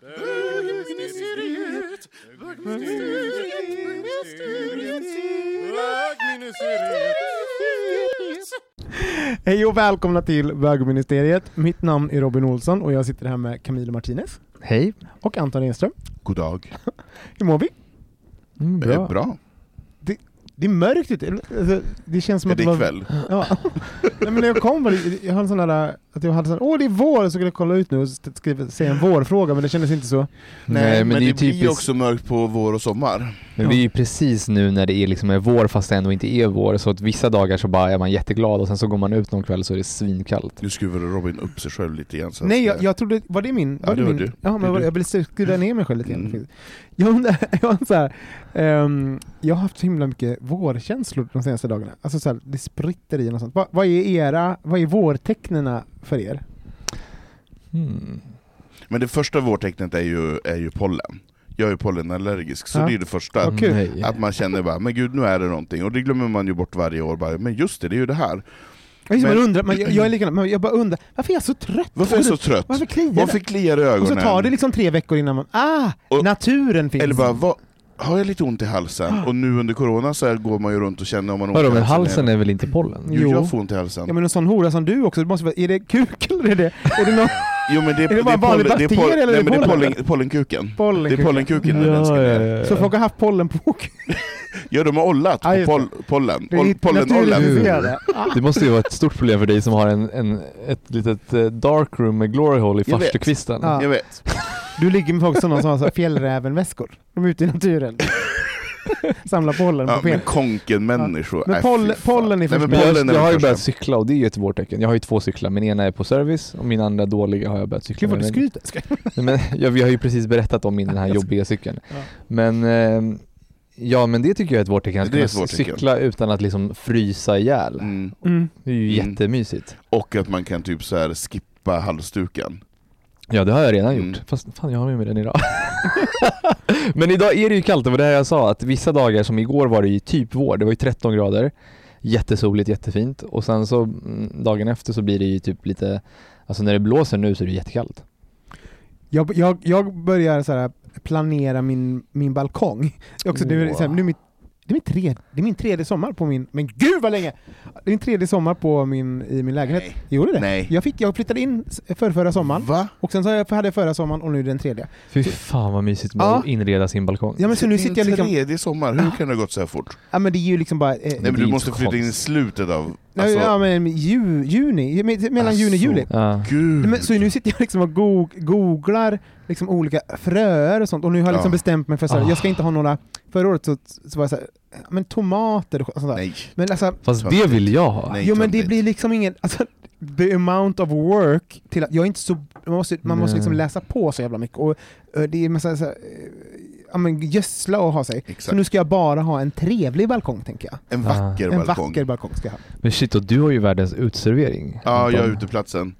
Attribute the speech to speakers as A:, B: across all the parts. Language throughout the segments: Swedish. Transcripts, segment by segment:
A: bögministeriet, bögministeriet, bögministeriet, bögministeriet.
B: Hej och välkomna till Bögministeriet. Mitt namn är Robin Olsson och jag sitter här med Camilo Martinez.
C: Hej.
B: Och Anton Enström.
A: God dag.
B: Hur mår vi?
C: Mm,
A: Bra.
C: bra.
A: bra.
B: Det är mörkt ute. Alltså, det känns som
A: Är
B: att
A: det
B: var...
A: ikväll?
B: Ja. Nej, men när jag kom var det, jag hade sån där, att jag hade sån, åh det är vår, så skulle jag kolla ut nu och skriva, säga en vårfråga, men det kändes inte så.
C: Nej, men, det är ju
A: blir
C: typiskt,
A: också mörkt på vår och sommar.
C: men det är ju precis nu när det är liksom är vår fast det ändå inte är vår, så att vissa dagar så bara är man jätteglad och sen så går man ut någon kväll så är det svinkallt.
A: Nu skruvar Robin upp sig själv lite igen. Så
B: Nej, jag, jag trodde, var det min?
A: Ja,
B: Var
A: det var
B: min?
A: du.
B: Ja,
A: Det
B: men
A: du.
B: jag ville skruva ner mig själv lite grann.
A: Mm.
B: Jag undrar, jag, har så här, ehm, jag har haft så himla mycket vårkänslor de senaste dagarna. Alltså så här, det spritter i en och sånt. Va, vad är era, vad är vårtecknena för er?
C: Hmm.
A: Men det första vårtecknet är ju, är ju pollen. Jag är pollenallergisk, så
B: Ja.
A: det är det första.
C: Nej.
A: Att man känner bara, men gud nu är det någonting. Och det glömmer man ju bort varje år. Bara, men just det, det är ju det här.
B: Jag,
A: Men-
B: man undrar, man, jag, jag är likadan, men jag bara undrar, varför är jag så trött?
A: Varför är jag så trött?
B: Varför kliar
A: Varför kliar det i
B: Och
A: ögonen?
B: så tar det liksom tre veckor innan man, ah,
A: Och-
B: naturen finns.
A: Eller bara, vad, har jag lite ont i halsen? Och nu under corona så här går man ju runt och känner om man har ont i halsen.
C: halsen är väl inte pollen?
A: Jo,
B: Jo.
A: jag får ont i halsen.
B: Ja men en sån hora som du också, det måste vara, är det kuk eller är det, är det någon
A: Jo men det,
B: Är det bara
A: är
B: vanlig
A: pollen- det är
B: eller är
A: nej,
B: det
A: men det är
B: pollen?
A: pollen, pollenkuken.
B: pollen?
A: Det är pollenkuken den ska ner.
B: Så folk har haft pollen på?
A: Ja, de har ollat på
B: Ja, det.
A: poll, pollen.
B: Det är
A: Oll- Pollenollen.
B: naturliserade. Ah.
C: Det måste ju vara ett stort problem för dig som har en, en, ett litet eh, darkroom med glory hole i
A: Jag vet.
C: farstukvisten.
B: Ja.
A: Jag vet.
B: Du ligger med folk som har fjällrävenväskor. De är ute i naturen. Samlar pollen
A: Ja,
B: på
A: men
B: ben.
A: konken-människor.
B: Men poll- pollen är först-
A: men
C: Men
A: pollen
C: jag, jag har ju börjat cykla och det är ju ett vårtecken. Jag har ju två cyklar, min ena är på service och min andra dåliga har jag börjat cykla
B: Gud vad du
C: med.
B: skryter. Ska jag-
C: Nej, men jag, vi har ju precis berättat om min den här jobbiga cykeln.
B: Ja.
C: Men eh, ja, men det tycker jag är ett vårtecken, att
A: Det är
C: kunna cykla utan att liksom frysa ihjäl.
A: Mm.
B: Mm.
C: Det är ju
A: Mm.
C: jättemysigt.
A: Och att man kan typ så här skippa halsduken.
C: Ja det har jag redan
A: Mm.
C: gjort, fast fan jag har med mig den idag. men idag är det ju kallt, det var det här jag sa, att vissa dagar som igår var det ju typ vår, det var ju 13 grader, jättesoligt, jättefint och sen så mm, dagen efter så blir det ju typ lite, alltså när det blåser nu så är det jättekallt.
B: Jag, jag, jag börjar så här planera min, min balkong. Också, är så här, nu är mitt, det, är min tredje, det är min tredje sommar på min... Men gud vad länge! Det är min tredje sommar på min, i min lägenhet.
A: Nej.
B: Jo det är det.
A: Nej.
B: Jag, fick, jag flyttade in för förra sommaren,
A: Va?
B: och sen så hade jag- jag förra sommaren och nu är det den tredje.
C: Fy fan vad mysigt med
B: Ja.
C: att inreda sin balkong.
B: Ja men så nu sitter jag liksom...
A: tredje sommar, hur kan det ha gått så här fort?
B: Ja men det är ju liksom bara... Eh,
A: Nej men du måste flytta in i slutet av...
B: ja,
A: Alltså,
B: ja men ju, juni, me- mellan juni och
A: Alltså.
B: juli.
C: Ja.
A: gud.
B: Men, så nu sitter jag liksom och go googlar liksom olika fröer och sånt och nu har jag liksom
A: Ja.
B: bestämt mig för att
C: Ah.
B: jag ska inte ha några, förra året så, så var jag såhär, men tomater och sånt där.
A: Nej.
B: Men alltså,
C: Fast det vill jag ha.
A: Nej.
B: jo men det blir liksom ingen, alltså, the amount of work till att, jag är inte så, man måste, man måste liksom läsa på så jävla mycket och det är massa så här, ja men gödsla och ha sig. Så
A: Exakt.
B: nu ska jag bara ha en trevlig balkong tänker jag.
A: En
C: Ah.
A: vacker
B: En
A: balkong.
B: vacker balkong ska jag ha.
C: Men shit, och du har ju världens utservering.
A: Ja, jag är
C: Anton.
A: uteplatsen.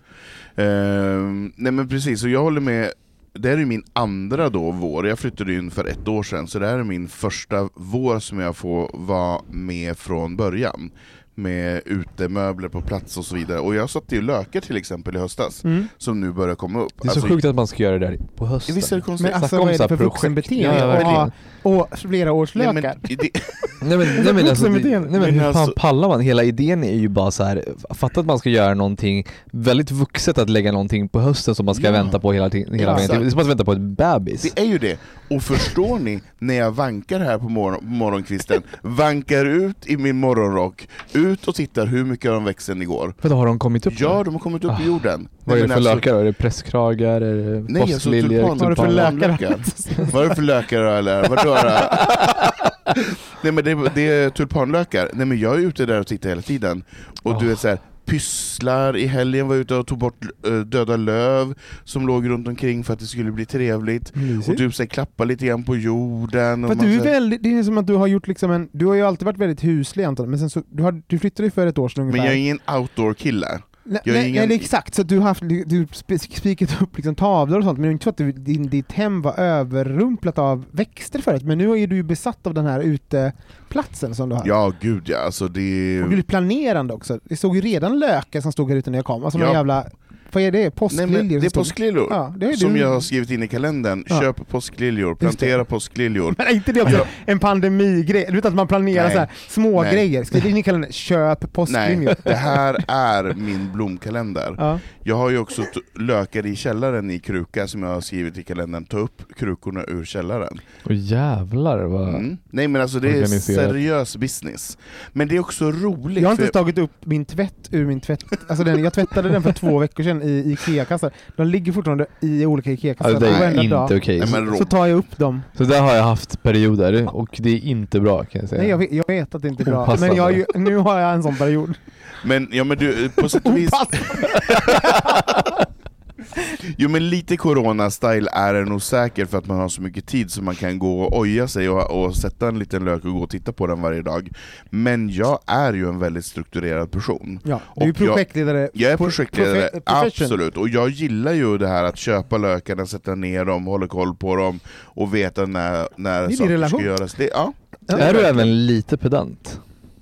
A: Ehm, nej men precis, och jag håller med det här är min andra då vår, jag flyttade in för ett år sedan, så det här är min första vår som jag får vara med från början. Med utemöbler på plats och så vidare. Och jag satte ju lökar till exempel i höstas,
B: Mm.
A: som nu börjar komma upp.
C: Det är så sjukt att man ska göra det där på hösten.
A: Visst är det konstigt?
B: Men alltså vad är det för vuxenbeteende
C: Ja,
B: att ha och flera års
A: Nej,
B: lökar?
A: men, det,
C: Nej men, nej, men, alltså, det, nej, men
A: Men
C: hur fan
A: alltså-
C: pallar man? Hela idén är ju bara så här. fatta att man ska göra någonting väldigt vuxet att lägga någonting på hösten som man ska
A: Ja.
C: vänta på hela, hela vägen till. Det är som att vänta på ett bebis.
A: det är ju det. Och förstår ni, när jag vankar här på morgon, morgonkvisten, vankar ut i min morgonrock, ut och tittar hur mycket har de växt sen igår.
C: För då har de kommit upp
A: Ja,
C: nu?
A: de har kommit upp
C: Ah.
A: i jorden.
C: Vad är det för
A: alltså-
C: lökar då? Är det presskragar? Är det
A: Nej, alltså
B: Vad är det för lökar?
A: Vad är det för lökar eller? Vadå då? Nej men det, det är tulpanlökar. Nej men jag är ute där och tittar hela tiden. Och du
C: Ah.
A: vet så här, pysslar, i helgen var jag ute och tog bort eh, döda löv som låg runt omkring för att det skulle bli trevligt. Och
B: Mysigt.
A: typ så här, klappa lite grann på jorden. Och
B: För du är väldigt, det är som att du har gjort liksom en, du har ju alltid varit väldigt huslig jag, men sen så, du, har, du flyttade ju för ett år sedan ungefär.
A: men jag är ingen outdoor-kille.
B: Nej,
A: ingen-
B: nej, exakt, så du har haft, du spikat upp liksom tavlor och sånt, men det är inte så att du, din, ditt hem var överrumplat av växter förut, men nu är du ju besatt av den här uteplatsen som du har.
A: Ja gud ja, alltså det...
B: Och du är planerande också. Det stod ju redan lökar som stod här ute när jag kom, alltså
A: Ja.
B: jävla, vad är det?
A: Nej,
B: Påskliljor?
A: det är påskliljor.
B: Ja, det är
A: Som
B: du.
A: jag har skrivit in i kalendern.
B: Ja.
A: Köp påskliljor, plantera påskliljor.
B: Men är inte det också en pandemigrej? Du vet att man planerar
A: Nej.
B: så här, små
A: Nej.
B: grejer, skriv in i kalendern, köp påskliljor.
A: Nej, det här är min blomkalender.
B: Ja.
A: Jag har ju också lökar i källaren i kruka som jag har skrivit i kalendern, ta upp krukorna ur källaren.
C: Åh jävlar vad...
A: Mm. Nej men alltså det är seriös business. Men det är också roligt.
B: Jag har inte
A: för-
B: tagit upp min tvätt ur min tvätt, alltså den, jag tvättade den för två veckor sedan i IKEA-kassar. De ligger fortfarande i olika IKEA-kassar
C: Alltså, det är
B: varenda
C: inte
B: dag.
A: Nej, men
B: Så tar jag upp dem.
C: Så där har jag haft perioder och det är inte bra kan jag säga.
B: Nej jag vet, jag vet att det inte är bra,
C: Opassande.
B: men jag, ju- nu har jag en sån period.
A: men, ja, men du, på sätt och vis... Jo men lite corona-style är det nog säkert för att man har så mycket tid så man kan gå och oja sig och, och sätta en liten lök och gå och titta på den varje dag. Men jag är ju en väldigt strukturerad person.
B: Ja, du är ju
A: Och jag-
B: projektledare.
A: Jag är projektledare,
B: profe-
A: absolut. Och jag gillar ju det här att köpa lökarna, sätta ner dem, hålla koll på dem och veta när, när saker ska göras. Det, ja.
B: Ja,
C: är du även lite pedant?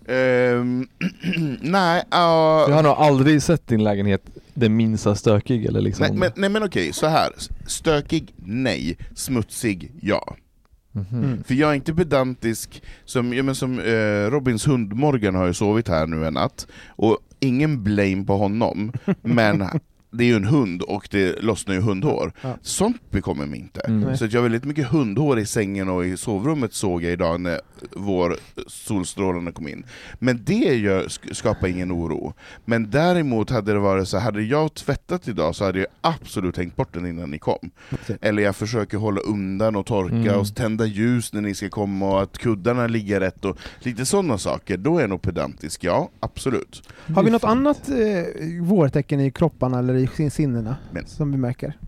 A: Ehm, nej, ja.
C: Jag har nog aldrig sett din lägenhet det minsta stökig eller liksom...
A: nej, men, nej men okej, så här. Stökig, nej. Smutsig, ja.
C: Mhm.
B: Mm.
A: För jag är inte pedantisk, som, ja, men som eh, Robins hund Morgan har ju sovit här nu en natt, och ingen blame på honom, men det är ju en hund och det lossnar ju hundhår.
B: Ja.
A: Sånt bekommer mig inte.
C: Mm.
A: Så att jag har väldigt mycket hundhår i sängen och i sovrummet såg jag idag när vår solstrålarna kom in. Men det gör, sk- skapar ingen oro. Men däremot hade det varit så, hade jag tvättat idag så hade jag absolut hängt bort den innan ni kom. Eller jag försöker hålla undan och torka
C: Mm.
A: och tända ljus när ni ska komma och att kuddarna ligger rätt och lite sådana saker. Då är jag nog pedantisk, ja absolut.
B: Har vi något annat eh, vårtecken i kropparna eller i sin- sinnena
A: Men-
B: som vi märker?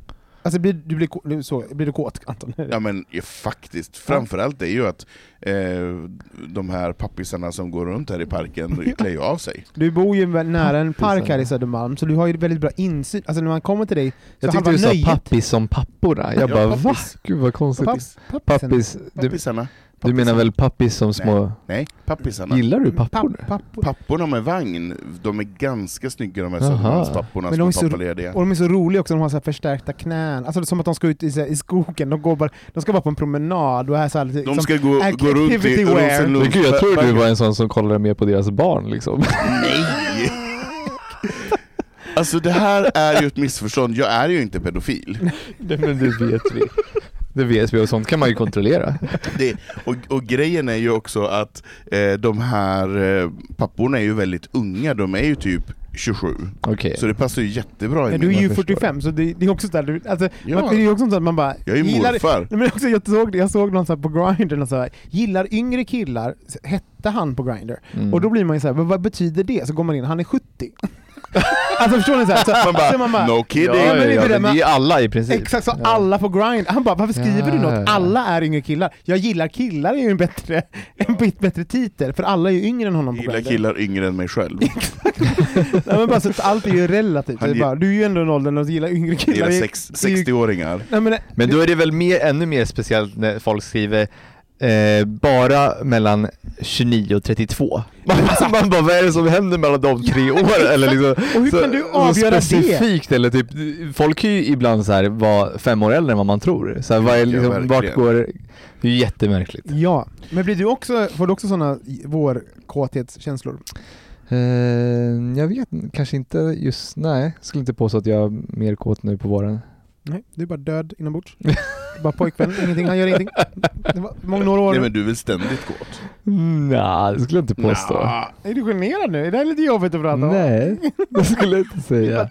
B: Alltså blir du, blir, så, blir du kåt Anton?
A: Ja men ja, faktiskt, framförallt är ju att eh, de här pappisarna som går runt här i parken klär ju av sig.
B: Du bor ju nära en park här i Södermalm, så du har ju väldigt bra insyn. Alltså när man kommer till dig, så
C: Jag tyckte du sa
B: nöjet-
C: pappis som papporna. Jag
A: Ja,
C: bara va?
A: pappis.
C: Gud vad konstigt.
A: Pappis.
C: Pappis. Du,
A: Pappisarna.
C: Du menar väl pappis som små...
A: Nej, pappisarna.
C: Gillar du pappor?
B: Papp- pappor.
A: Papporna med vagn, de är ganska snygga de här. Södermalmspapporna som
B: de
A: är
B: är så-
A: pappalediga.
B: Och de är så roliga också, de har så här förstärkta knän. Alltså det är som att de ska ut i, så här, i skogen, de, går bara, de ska bara på en promenad och är så här, liksom,
A: De ska gå, gå runt i
B: activity wear.
C: Men
A: Rosenlund.
C: gud, jag tror du var en sån som kollade mer på deras barn liksom.
A: Nej! Alltså det här är ju ett missförstånd, jag är ju inte pedofil.
C: Nej men det vet vi. Det vet vi och sånt kan man ju kontrollera.
A: Det, och, och grejen är ju också att eh, de här eh, papporna är ju väldigt unga, de är ju typ 27.
C: Okej.
A: Så det passar ju jättebra in
B: Ja, du är ju
C: jag förstår.
B: 45, så det, det är också sådär, du, alltså,
A: Ja.
B: man, det är också så att man bara...
A: Jag är ju
B: gillar-
A: morfar.
B: Nej, men också, jag, såg, det- jag såg någon så på Grindr, någon så här, gillar yngre killar, hette han på Grindr.
C: Mm.
B: Och då blir man ju såhär, vad, vad betyder det? Så går man in, han är 70. Alltså förstår ni? Så, här, så,
A: Man bara,
B: så man bara
A: no kidding!
C: Ja,
B: men
C: ja,
B: det
C: men det är alla i princip.
B: Exakt, så
C: Ja.
B: alla på grind. Han bara, varför skriver du
C: Ja,
B: något?
C: ja, ja.
B: Alla är yngre killar. Jag gillar killar är ju en bättre, en bit bättre titel, för alla är ju yngre än honom på
A: Gillar killar yngre än mig själv.
B: Ja, men bara, så att allt är ju relativt. Är bara, du är ju ändå en ålder när du gillar yngre killar.
A: Gillar
B: är ju-
A: 60-åringar.
B: Nej, men,
C: Men då är det väl mer, ännu mer speciellt när folk skriver eh, bara mellan 29 och 32. Man, man bara, vad är det som händer mellan de tre åren? Eller liksom,
B: och hur
C: så,
B: kan du avgöra det?
C: specifikt, eller typ, folk kan ju ibland så här vara fem år äldre än vad man tror. Så här, vad är liksom, vart går, det är jättemärkligt.
B: Ja, men blir du också, får du också sådana vårkåthetskänslor?
C: Eh, jag vet kanske inte just, nej, skulle inte påstå att jag är mer kåt nu på våren.
B: Nej, du är bara död inombords. bara påkvän, ingenting, han gör ingenting. Det var många några år.
A: Nej men du är väl ständigt kåt?
C: Nej, det skulle jag inte påstå.
A: Nja.
B: Är du generad nu? Är det här lite jobbigt att prata om?
C: Nej, det skulle jag inte säga.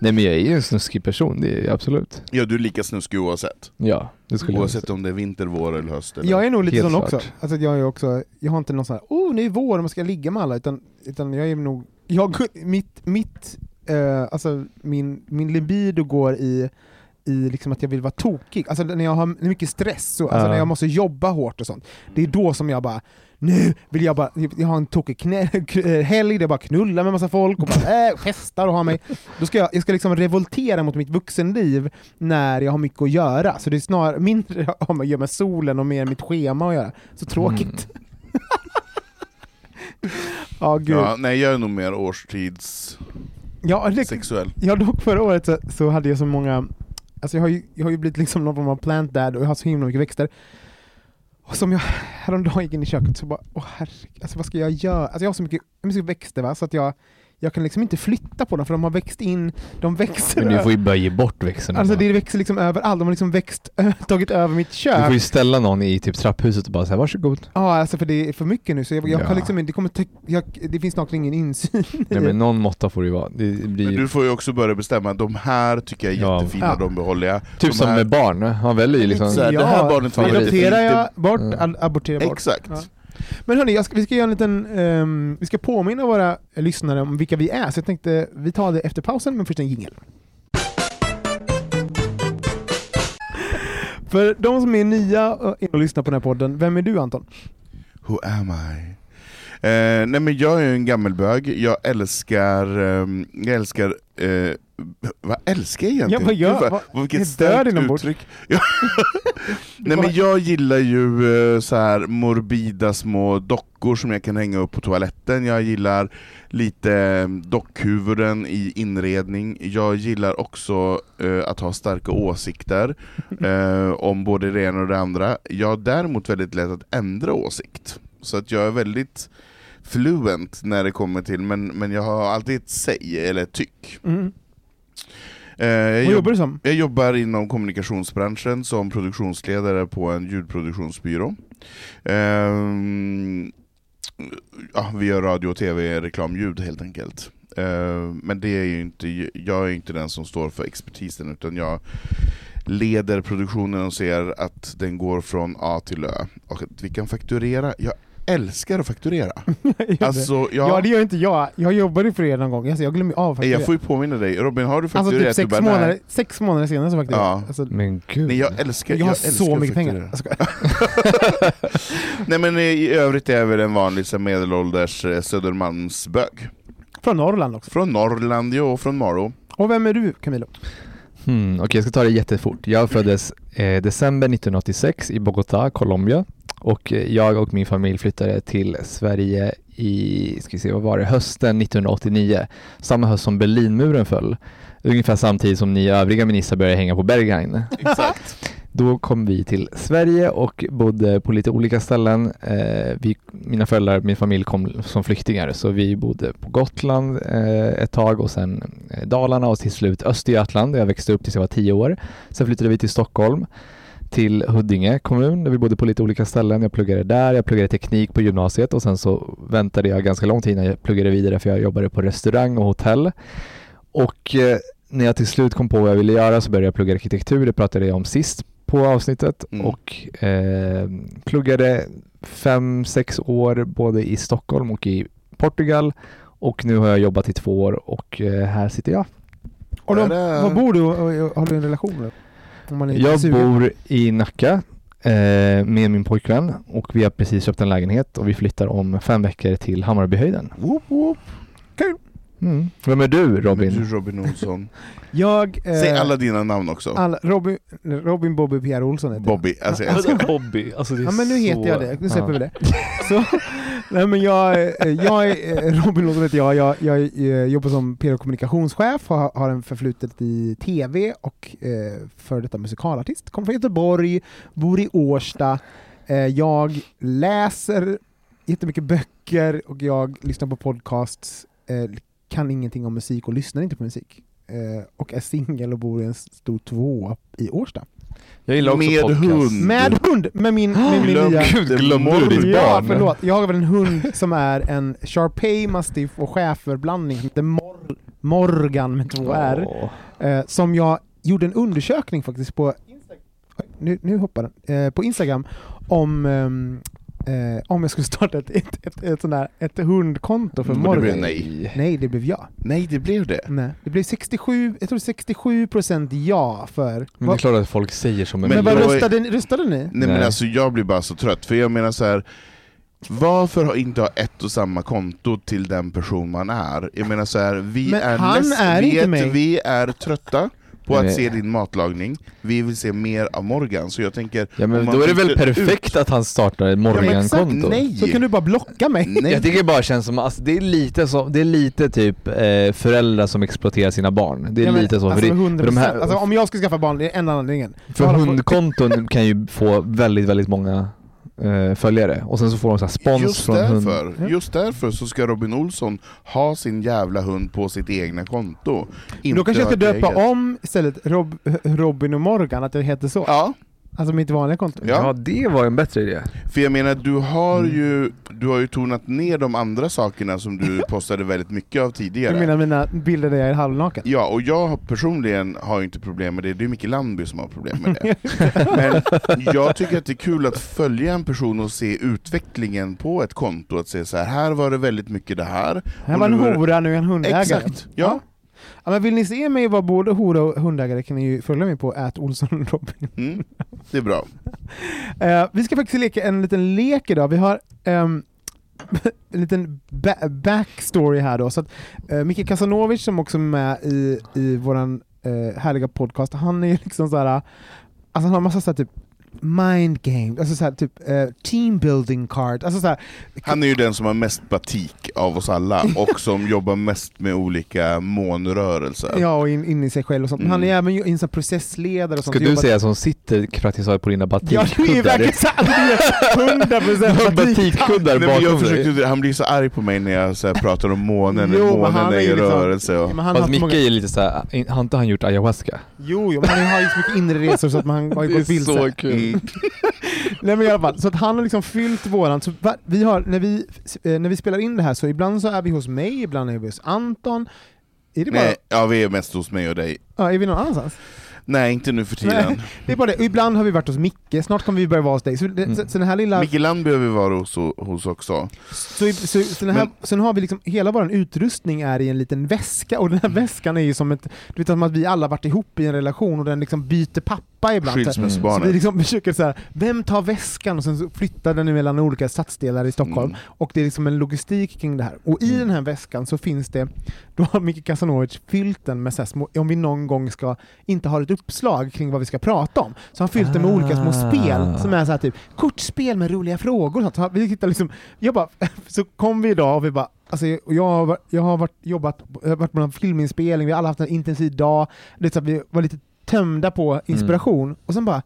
C: Nej men jag är ju en snuskig person, det är jag absolut.
A: Ja du är lika snuskig oavsett.
C: Ja, det skulle jag
A: Oavsett
C: säga.
A: om det är vinter, vår eller höst. Eller?
B: Jag är nog lite
C: Helt
B: sån också. Alltså jag, är också. jag har inte någon sån här, oh nu är vår, man ska ligga med alla, utan, utan jag är nog, jag, mitt, mitt eh, alltså min, min libido går i i liksom att jag vill vara tokig, alltså när jag har mycket stress, så, alltså
C: Ja.
B: när jag måste jobba hårt och sånt. Det är då som jag bara, nu vill jag bara, jag har en tokig knä, eh, helg där jag bara knullar med massa folk och bara äh, festar och har mig. Då ska jag, jag ska liksom revoltera mot mitt vuxenliv när jag har mycket att göra. Så det är snarare mindre med att göra med solen och mer mitt schema att göra. Så tråkigt. Ja, gud.
A: Ja, nej jag är nog mer årstidssexuell.
B: Ja, det, ja, dock förra året så, så hade jag så många, alltså jag har ju, jag har ju blivit liksom någon form av plant dad och jag har så himla mycket växter. Och som jag häromdagen gick in i köket så bara, åh herregud, alltså vad ska jag göra? Alltså jag har så mycket, mycket växter va, så att jag, jag kan liksom inte flytta på dem för de har växt in, de växer
C: Men du får ju bara ge bort växterna.
B: Alltså det växer liksom överallt, de har liksom växt, tagit över mitt
C: Du
B: kök.
C: får ju ställa någon i typ trapphuset och bara säga varsågod.
B: Ja, alltså för det är för mycket nu så jag, jag
C: Ja.
B: kan liksom inte, det, kommer jag, det finns snart ingen insyn
C: Nej, men någon måtta får det ju vara. Det blir
A: Men du får ju också börja bestämma, de här tycker jag är
C: Ja.
A: jättefina,
B: Ja.
A: de behåller jag.
C: Typ
A: de
C: som
A: här-
C: med barn, man väljer ju liksom...
A: Så här, det här barnet var
C: favorit.
B: Adopterar jag
A: jättefint.
B: bort,
C: Mm.
B: aborterar bort.
A: Exakt.
B: Men hörni, ska, vi ska göra en liten, Um, vi ska påminna våra lyssnare om vilka vi är, så jag tänkte vi tar det efter pausen, men först en jingel. För de som är nya och lyssnar på den här podden, vem är du Anton?
A: Who am I? Eh, nej men jag är en gammelbög, jag älskar, ehm, jag älskar, eh, vad älskar jag egentligen?
B: Ja, vad gör-
A: Gud,
B: vad-
A: vad, vilket starkt uttryck. Nej men jag gillar ju eh, så här morbida små dockor som jag kan hänga upp på toaletten, jag gillar lite eh, dockhuvuden i inredning, jag gillar också eh, att ha starka åsikter eh, om både det ena och det andra. Jag har däremot väldigt lätt att ändra åsikt. Så att jag är väldigt fluent när det kommer till, men, men jag har alltid ett säg, eller ett tyck.
B: Mm.
A: Eh, jag, jobb,
B: jobbar du som?
A: jag jobbar inom kommunikationsbranschen som produktionsledare på en ljudproduktionsbyrå. Ehm, ja, vi gör radio, tv, reklamljud helt enkelt. Eh, men det är ju inte, jag är inte den som står för expertisen, utan jag leder produktionen och ser att den går från A till Ö. Och att vi kan fakturera. Jag älskar att fakturera. Alltså,
B: ja.
A: jag,
B: det gör inte jag. Jag jobbade för er någon gång, alltså, jag glömmer av faktiskt.
A: jag får ju påminna dig, Robin har du
B: Alltså
A: fakturerat?
B: typ sex,
A: bara,
B: månader, sex månader senare så fakturerade
A: Ja.
B: jag. Alltså,
C: Men gud.
A: Nej, jag älskar,
B: jag har
A: älskar
B: så mycket
A: fakturera.
B: pengar. Jag skojar.
A: Nej men i övrigt är jag väl en vanlig medelålders eh, Södermalmsbög.
B: Från Norrland också.
A: Från Norrland, jo, från Malå.
B: Och vem är du Camilo?
C: Hmm, Okej, jag ska ta det jättefort. Jag föddes eh, december 1986 i Bogotá, Colombia. Och eh, jag och min familj flyttade till Sverige i, ska vi se, vad var det, hösten 1989. Samma höst som Berlinmuren föll. Ungefär samtidigt som ni övriga ministrar började hänga på Berghain.
A: Exakt.
C: Då kom vi till Sverige och bodde på lite olika ställen. Eh, vi, mina föräldrar, min familj kom som flyktingar så vi bodde på Gotland eh, ett tag och sen eh, Dalarna och till slut Östergötland där jag växte upp tills jag var tio år. Sen flyttade vi till Stockholm till Huddinge kommun där vi bodde på lite olika ställen. Jag pluggade där, jag pluggade teknik på gymnasiet och sen så väntade jag ganska lång tid innan jag pluggade vidare för jag jobbade på restaurang och hotell. Och eh, när jag till slut kom på vad jag ville göra så började jag plugga arkitektur, det pratade jag om sist på avsnittet
A: Mm.
C: och eh, pluggade fem, sex år både i Stockholm och i Portugal Och nu har jag jobbat i två år och eh, här sitter jag.
B: Och då, var bor du och har du en relation med? Om man är
C: Jag
B: sugen.
C: bor i Nacka eh, med min pojkvän och vi har precis köpt en lägenhet och vi flyttar om fem veckor till Hammarbyhöjden.
A: Whoop, whoop.
C: Mm. Vem är du Robin?
A: Du Robin Olsson.
B: Jag... eh,
A: Säg alla dina namn också.
B: alla Robin, Robin Bobby Pierre Olsson heter jag.
A: Bobby. Alltså, jag älskar
C: Bobby. Alltså det är
B: Ja men nu heter
C: så-
B: jag det, nu släpper
C: Ja.
B: vi det. Så, nej men jag, eh, jag är eh, Robin Olsson heter jag, jag, jag eh, jobbar som PR och kommunikationschef, har, har en förflutet i TV och eh, för detta musikalartist. Kommer från Göteborg, bor i Årsta. Eh, jag läser jättemycket böcker och jag lyssnar på podcasts, eh, kan ingenting om musik och lyssnar inte på musik. Eh, och är singel och bor i en stor tvåa i Årsta.
C: Jag gillar också
A: Med
C: podcast.
A: hund.
B: Med hund! Med min, med min
A: Glöm-
B: nya...
C: Gud, glömde du ditt
B: Ja,
C: barn?
B: förlåt. Jag har väl en hund som är en Shar-Pei mastiff och schäferblandning som heter Mor- Morgan med två R.
C: Åh.
B: Eh, som jag gjorde en undersökning faktiskt på Nu, nu hoppar den. Eh, på Instagram om ehm, eh, om jag skulle starta ett, ett, ett, ett, sånt där, ett hundkonto för
A: Mm, och det blev
B: Morgan.
A: nej.
B: Nej, det blev ja.
A: Nej, det blev det.
B: Nej. Det blev 67, jag tror 67 procent ja för...
C: Men det är klart att folk säger som en
B: men
A: Men
B: vad röstade, ni- röstade ni?
A: Nej, men
C: Nej.
A: alltså jag blir bara så trött, för jag menar så här. Varför har inte ha ett och samma konto till den person man är? Jag menar så här, vi
B: Men
A: är,
B: han
A: näst,
B: är
A: vi,
B: inte
A: är,
B: mig.
A: vi är trötta på att se din matlagning, vi vill se mer av Morgan, så jag tänker...
C: Ja men då är det väl perfekt att han startar ett
B: Ja.
C: Morgan-konto?
A: Nej.
B: Så kan du bara blocka mig.
A: Nej.
C: Jag tycker det bara känns som, alltså, det är lite så, det är lite typ eh, föräldrar som exploaterar sina barn. Det är
B: Ja, men,
C: lite så,
B: alltså,
C: för, det,
B: 100%.
C: för, de här,
B: alltså, om jag skulle skaffa barn, det är enda anledningen.
C: för hundkonton kan ju få väldigt, väldigt många eh, följare och sen så får de så här spons
A: Just
C: från hund.
A: därför,
B: Ja.
A: just därför så ska Robin Olsson ha sin jävla hund på sitt egna konto.
B: Då kanske jag ska döpa
A: eget.
B: om istället Rob, Robin och Morgan, att det heter så.
A: Ja,
B: Alltså mitt vanliga konto.
A: Ja.
C: Ja det var en bättre idé.
A: för jag menar du har,
B: Mm.
A: ju, du har ju tonat ner de andra sakerna som du postade väldigt mycket av tidigare.
B: Du menar mina bilder där jag är halvnaken?
A: Ja, och jag personligen har ju inte problem med det, det är Micke Landby som har problem med det. Men jag tycker att det är kul att följa en person och se utvecklingen på ett konto, att se så här, här var det väldigt mycket det här.
B: Här var en
A: nu är det-
B: hora, nu är en hundägare.
A: Exakt, ja.
B: ja. Men vill ni se mig vara både hora och hundägare kan ni ju följa mig på @olssonrobin.
A: Mm, det är bra.
B: Eh, vi ska faktiskt leka en liten lek idag. Vi har ehm, en liten ba- backstory här då. Så att, uh, Micke Kasanovic som också är med i, i våran eh, härliga podcast, han är liksom såhär, alltså han har massa såhär typ mind game, alltså såhär typ eh, team building card, alltså såhär,
A: Han är ju den som har mest batik av oss alla, och som jobbar mest med olika månrörelser.
B: ja och in, in i sig själv och sånt. Men han är
A: Mm.
B: även ju- en sån här processledare och sånt.
C: Ska du
B: Jobbar-
C: säga som sitter praktiskt taget på dina
B: Ja, det är
C: batikkuddar?
B: verkligen! Det är 100% batik.
C: batikkuddar
A: jag
C: bakom
A: försökte,
C: dig.
A: han blir så arg på mig när jag så här, pratar om månen,
B: Jo,
A: månen
B: är
A: är i
B: liksom-
A: rörelse. Och...
B: Ja, men han har
C: Fast Micke
B: många...
C: är lite såhär, har inte han gjort ayahuasca?
B: Jo, jo, men han har ju så mycket inre resor så att man har ju gått vilse.
A: Mm.
B: Nej men i alla fall, så att han har liksom fyllt våran, så vi har, när vi, eh, när vi spelar in det här så ibland så är vi hos mig, ibland är vi hos Anton. Är det bara,
A: Nej, ja, vi är mest hos mig och dig.
B: ja, är vi någon annanstans?
A: Nej, inte nu för tiden.
B: Nej, det är bara det. Och ibland har vi varit hos Micke, snart kommer vi börja vara hos dig. Så, det,
C: Mm.
B: så, så den här lilla...
A: Micke Land behöver vi vara hos, hos också.
B: Så, så, så den här,
A: Men-
B: sen har vi liksom, hela vår utrustning är i en liten väska, och den här väskan är ju som ett, du vet som att vi alla varit ihop i en relation och den liksom byter pappa ibland. Så vi
A: Skilsmässobarnet.
B: liksom försöker så här, vem tar väskan? Och sen så flyttar den mellan olika stadsdelar i Stockholm.
A: Mm.
B: Och det är liksom en logistik kring det här. Och i den här väskan så finns det, då har Micke Kasanovic fyllt den med så små, om vi någon gång ska inte ha ett uppslag kring vad vi ska prata om, så har han fyllt den med olika små
C: Ah.
B: spel som är så här typ kortspel med roliga frågor. sånt. Så vi hittar liksom, jag bara, så kom vi idag och vi bara Alltså, jag, har jag har varit, jobbat, jag har varit på en filminspelning, vi har alla haft en intensiv dag, det så vi var lite tömda på inspiration, och sen bara,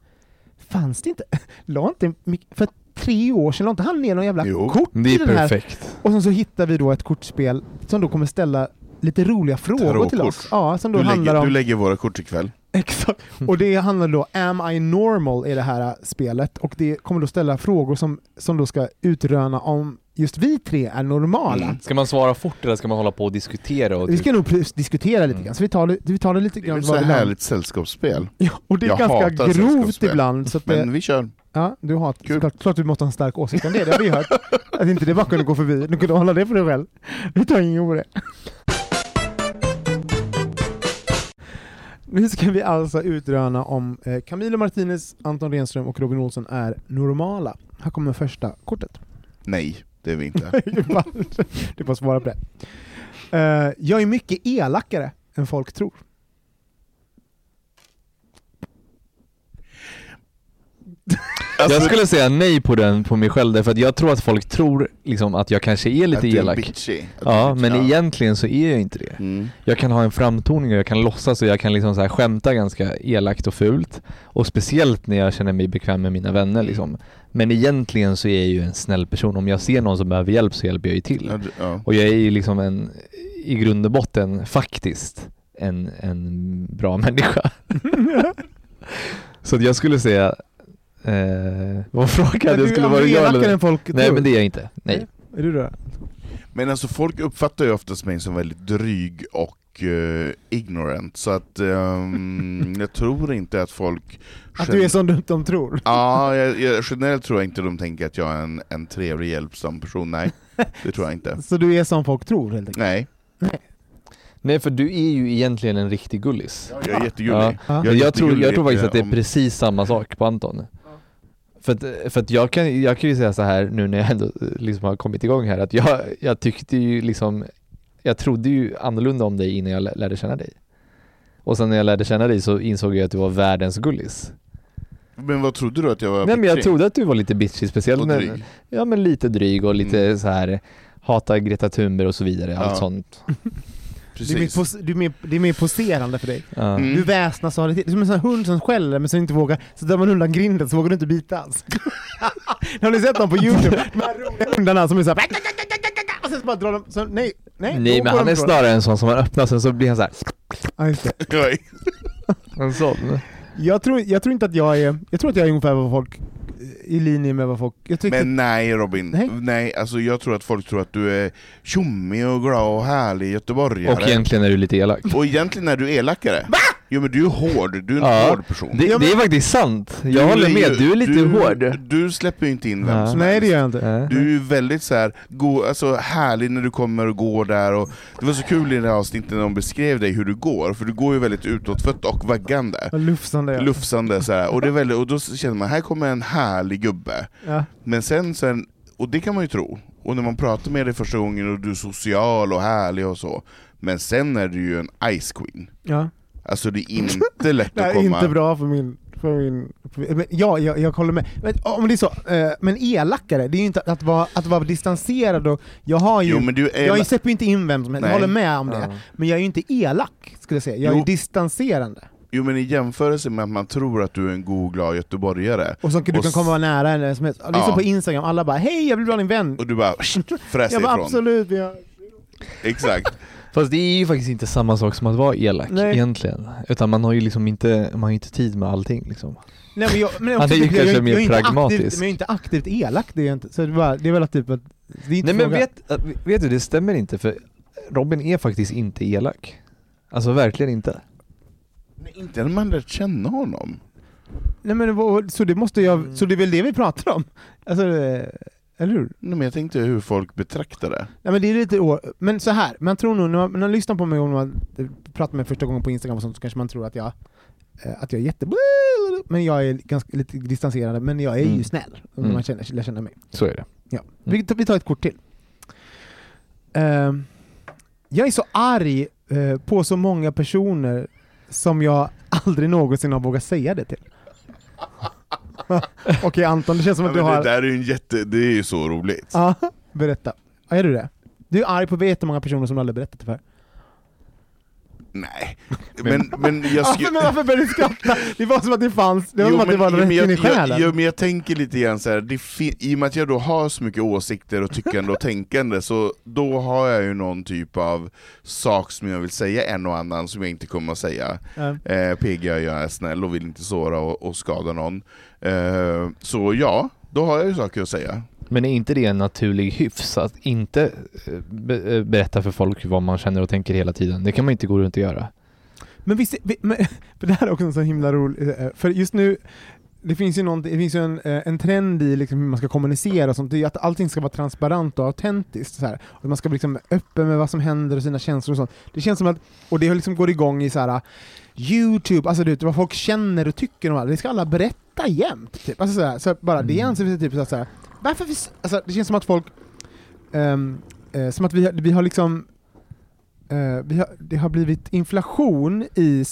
B: fanns det inte, la inte, för tre år sedan la inte han ner någon jävla
A: Jo.
B: kort
C: Det
B: i
C: är
B: den här
C: perfekt.
B: och sen så hittar vi då ett kortspel som då kommer ställa lite roliga frågor
A: Tarotkort.
B: till oss. Ja, som då
A: Du
B: handlar
A: lägger,
B: om...
A: du lägger våra kort ikväll.
B: Exakt. Och det handlar då Am I normal i det här äh, spelet och det kommer då ställa frågor som, som då ska utröna om just vi tre är normala.
A: Mm.
C: Ska man svara fort eller ska man hålla på och diskutera? Och
B: Vi ska nog pr- diskutera lite
C: Mm.
B: grann, så vi tar det, vi tar det lite
A: Det är
B: grann
A: så härligt sällskapsspel.
B: Ja, och det är
A: Jag
B: ganska grovt ibland. Så att det,
A: Men vi kör.
B: Ja, du har klart, klart du måste ha en stark åsikt om det, det har vi hört. Att inte det bara kunde gå förbi, du kunde hålla det för dig själv. Vi tar ingen på det. Nu ska vi alltså utröna om eh, Camilo Martinez, Anton Renström och Robin Olsson är normala. Här kommer första kortet.
A: Nej, det är vi inte.
B: Bara att svara på det. Eh, jag är mycket elakare än folk tror.
A: Alltså,
C: jag skulle säga nej på den på mig själv därför att jag tror att folk tror liksom att jag kanske är
A: att
C: lite
A: du är
C: elak.
A: bitchy. Att du
C: Ja,
A: är
C: men
A: ja.
C: egentligen så är jag inte det.
A: Mm.
C: Jag kan ha en framtoning och jag kan låtsas och jag kan liksom så här skämta ganska elakt och fult. Och speciellt när jag känner mig bekväm med mina vänner liksom. Men egentligen så är jag ju en snäll person. Om jag ser någon som behöver hjälp så hjälper jag ju till.
A: Ja.
C: Och jag är ju liksom en, i grund och botten faktiskt, en, en bra människa. så jag skulle säga, eh, vad Det
B: du,
C: skulle vara
B: du elakare
C: eller
B: än folk
C: Nej
B: tror.
C: men det är jag inte, nej.
B: Är du det?
A: Men alltså folk uppfattar ju oftast mig som väldigt dryg och eh, ignorant, så att ehm, jag tror inte att folk...
B: Att du är som de, de tror?
A: Ja, jag, jag, generellt tror jag inte de tänker att jag är en, en trevlig, hjälpsam person, nej. Det tror jag inte.
B: Så du är som folk tror helt enkelt?
A: Nej,
C: Nej för du är ju egentligen en riktig gullis.
A: jag är jättegullig.
C: Ja.
B: Ja.
A: Jag är
C: Jag, tror, jag tror faktiskt att det är
A: om-
C: precis samma sak på Anton. För att, för att jag, kan, jag kan ju säga så här nu när jag ändå liksom har kommit igång här att jag, jag tyckte ju liksom Jag trodde ju annorlunda om dig innan jag lä- lärde känna dig. Och sen när jag lärde känna dig så insåg jag att du var världens gullis.
A: Men vad trodde du att jag var
C: Nej men jag
A: bitchig?
C: trodde att du var lite bitchy, speciellt när. Ja men lite dryg och lite
A: Mm.
C: så här Hata Greta Thunberg och så vidare,
A: Ja.
C: allt sånt.
B: Det är, mer
A: Precis.
B: pos, du är mer, det är mer poserande för dig.
C: Ja.
A: Mm.
B: Du väsnas och har det. Som en sån hund som skäller men som inte vågar, så drar man undan grinden så vågar du inte bita alls. har ni sett dem på youtube? De här roliga hundarna som är såhär sen så bara drar de, så, nej, nej.
C: Nej men han är snarare en sån som man öppnar sen så blir han så här.
B: Ja, just det.
C: En sån.
B: Jag tror, jag tror inte att jag är, jag tror att jag är ungefär vad folk, i linje med vad folk, jag tycker
A: Men nej Robin,
B: Nej.
A: nej. alltså jag tror att folk tror att du är tjommig och glad och härlig göteborgare.
C: Och egentligen är du lite elak.
A: Och egentligen är du elakare. Va? Jo men du är hård, du är en
C: Ja.
A: hård person.
C: Det,
B: Ja, men-
C: det är faktiskt sant. Jag håller med,
A: ju-
C: du är lite
A: du,
C: hård.
A: Du släpper ju inte in vem
C: Ja.
A: som
B: Nej det gör jag inte.
A: Du är ju väldigt så här, go, alltså härlig när du kommer och går där, och det var så kul i det här avsnittet när de beskrev dig hur du går, för du går ju väldigt utåtfött och vaggande.
B: Lufsande är.
A: Lufsande så här. och, det är väldigt, och då känner man, här kommer en härlig gubbe.
B: Ja.
A: Men sen, sen, och det kan man ju tro, och när man pratar med dig första gången och du är social och härlig och så, men sen är du ju en ice queen.
B: Ja.
A: Alltså det är inte lätt
B: Det
A: att
B: här är
A: komma...
B: inte bra för min... För min för, men, ja, jag, jag håller med. Men, om det är så, eh, men elakare, det är ju inte att vara, att vara distanserad och... Jag har ju...
A: Jo men du är...
B: jag släpper ju inte in vem som helst, jag håller med om det.
C: Ja.
B: Men jag är ju inte elak, skulle jag säga. Jag är
A: Jo.
B: ju distanserande.
A: Jo men i jämförelse med att man tror att du är en god glad göteborgare,
B: Och så du
A: Och
B: kan komma nära eller som helst. Det är
A: Ja.
B: på Instagram, alla bara 'Hej, jag vill bli din vän'
A: och du bara fräser
B: Jag bara
A: ifrån.
B: absolut, har...
A: Exakt.
C: Fast det är ju faktiskt inte samma sak som att vara elak
B: Nej.
C: egentligen. Utan man har ju liksom inte, man har ju inte tid med allting liksom.
B: Nej, men jag, men
C: Han
B: också
C: är ju
B: tycker jag,
C: kanske
B: jag,
C: mer
B: jag
C: pragmatisk.
B: Aktivt, men jag är inte aktivt elak, det är inte. Så det, är bara, det är väl att typ att... Det är inte
C: Nej men vet, äh, vet du, det stämmer inte för Robin är faktiskt inte elak. Alltså verkligen inte.
A: Men inte när man lärt känna honom.
B: Nej men så det måste jag,
C: Mm.
B: så det är väl det vi pratar om? Alltså, eh, eller hur?
A: Nej, men jag tänkte hur folk betraktar det.
B: Nej men det är lite men så här, man tror nog, när man, när man lyssnar på mig och man pratar med mig första gången på Instagram och sånt så kanske man tror att jag eh, att jag är jätte... Men jag är ganska lite distanserad, men jag är ju
C: Mm.
B: snäll. Om
C: Mm.
B: man känner, lär känna mig.
C: Så är det.
B: Ja. Vi, tar- vi tar ett kort till. Ehm, jag är så arg eh, på så många personer som jag aldrig någonsin har vågat säga det till. Okej Anton, det känns som att du har...
A: Det där är ju en jätte, det är ju så roligt.
B: Ja, berätta. Är du det? Du är arg på jättemånga personer som du aldrig berättat det för.
A: Nej, men, men jag skulle...
B: men varför började du skratta? Det var som att det fanns, det var
A: Jo,
B: som att det var
A: jo,
B: rätt in i
A: jag,
B: själen.
A: jag, men jag tänker lite grann så här, det i och med att jag då har så mycket åsikter och tyckande och tänkande, så då har jag ju någon typ av sak som jag vill säga en och annan som jag inte kommer att säga.
B: Ja.
A: Eh, PG, jag är snäll och vill inte såra och, och skada någon. Eh, så ja, då har jag ju saker att säga.
C: Men är inte det en naturlig hyfs att inte eh, be- eh, berätta för folk vad man känner och tänker hela tiden? Det kan man inte gå runt och göra.
B: Men visst, vi, men, för det här är också en så himla rolig, eh, för just nu det finns ju, någon, det finns ju en, en trend i liksom hur man ska kommunicera och sånt, det är att allting ska vara transparent och autentiskt. Så här. Och man ska bli liksom öppen med vad som händer och sina känslor och sånt. Det känns som att, och det liksom går igång i så här Youtube, alltså du vet, vad folk känner och tycker om det, det ska alla berätta jämt. Typ. Alltså, så, här, så bara, det
C: Mm.
B: anser vi typ så här, varför vi, alltså, det känns som att folk, um, uh, som att vi, har- vi har liksom uh, vi har, det har blivit inflation i,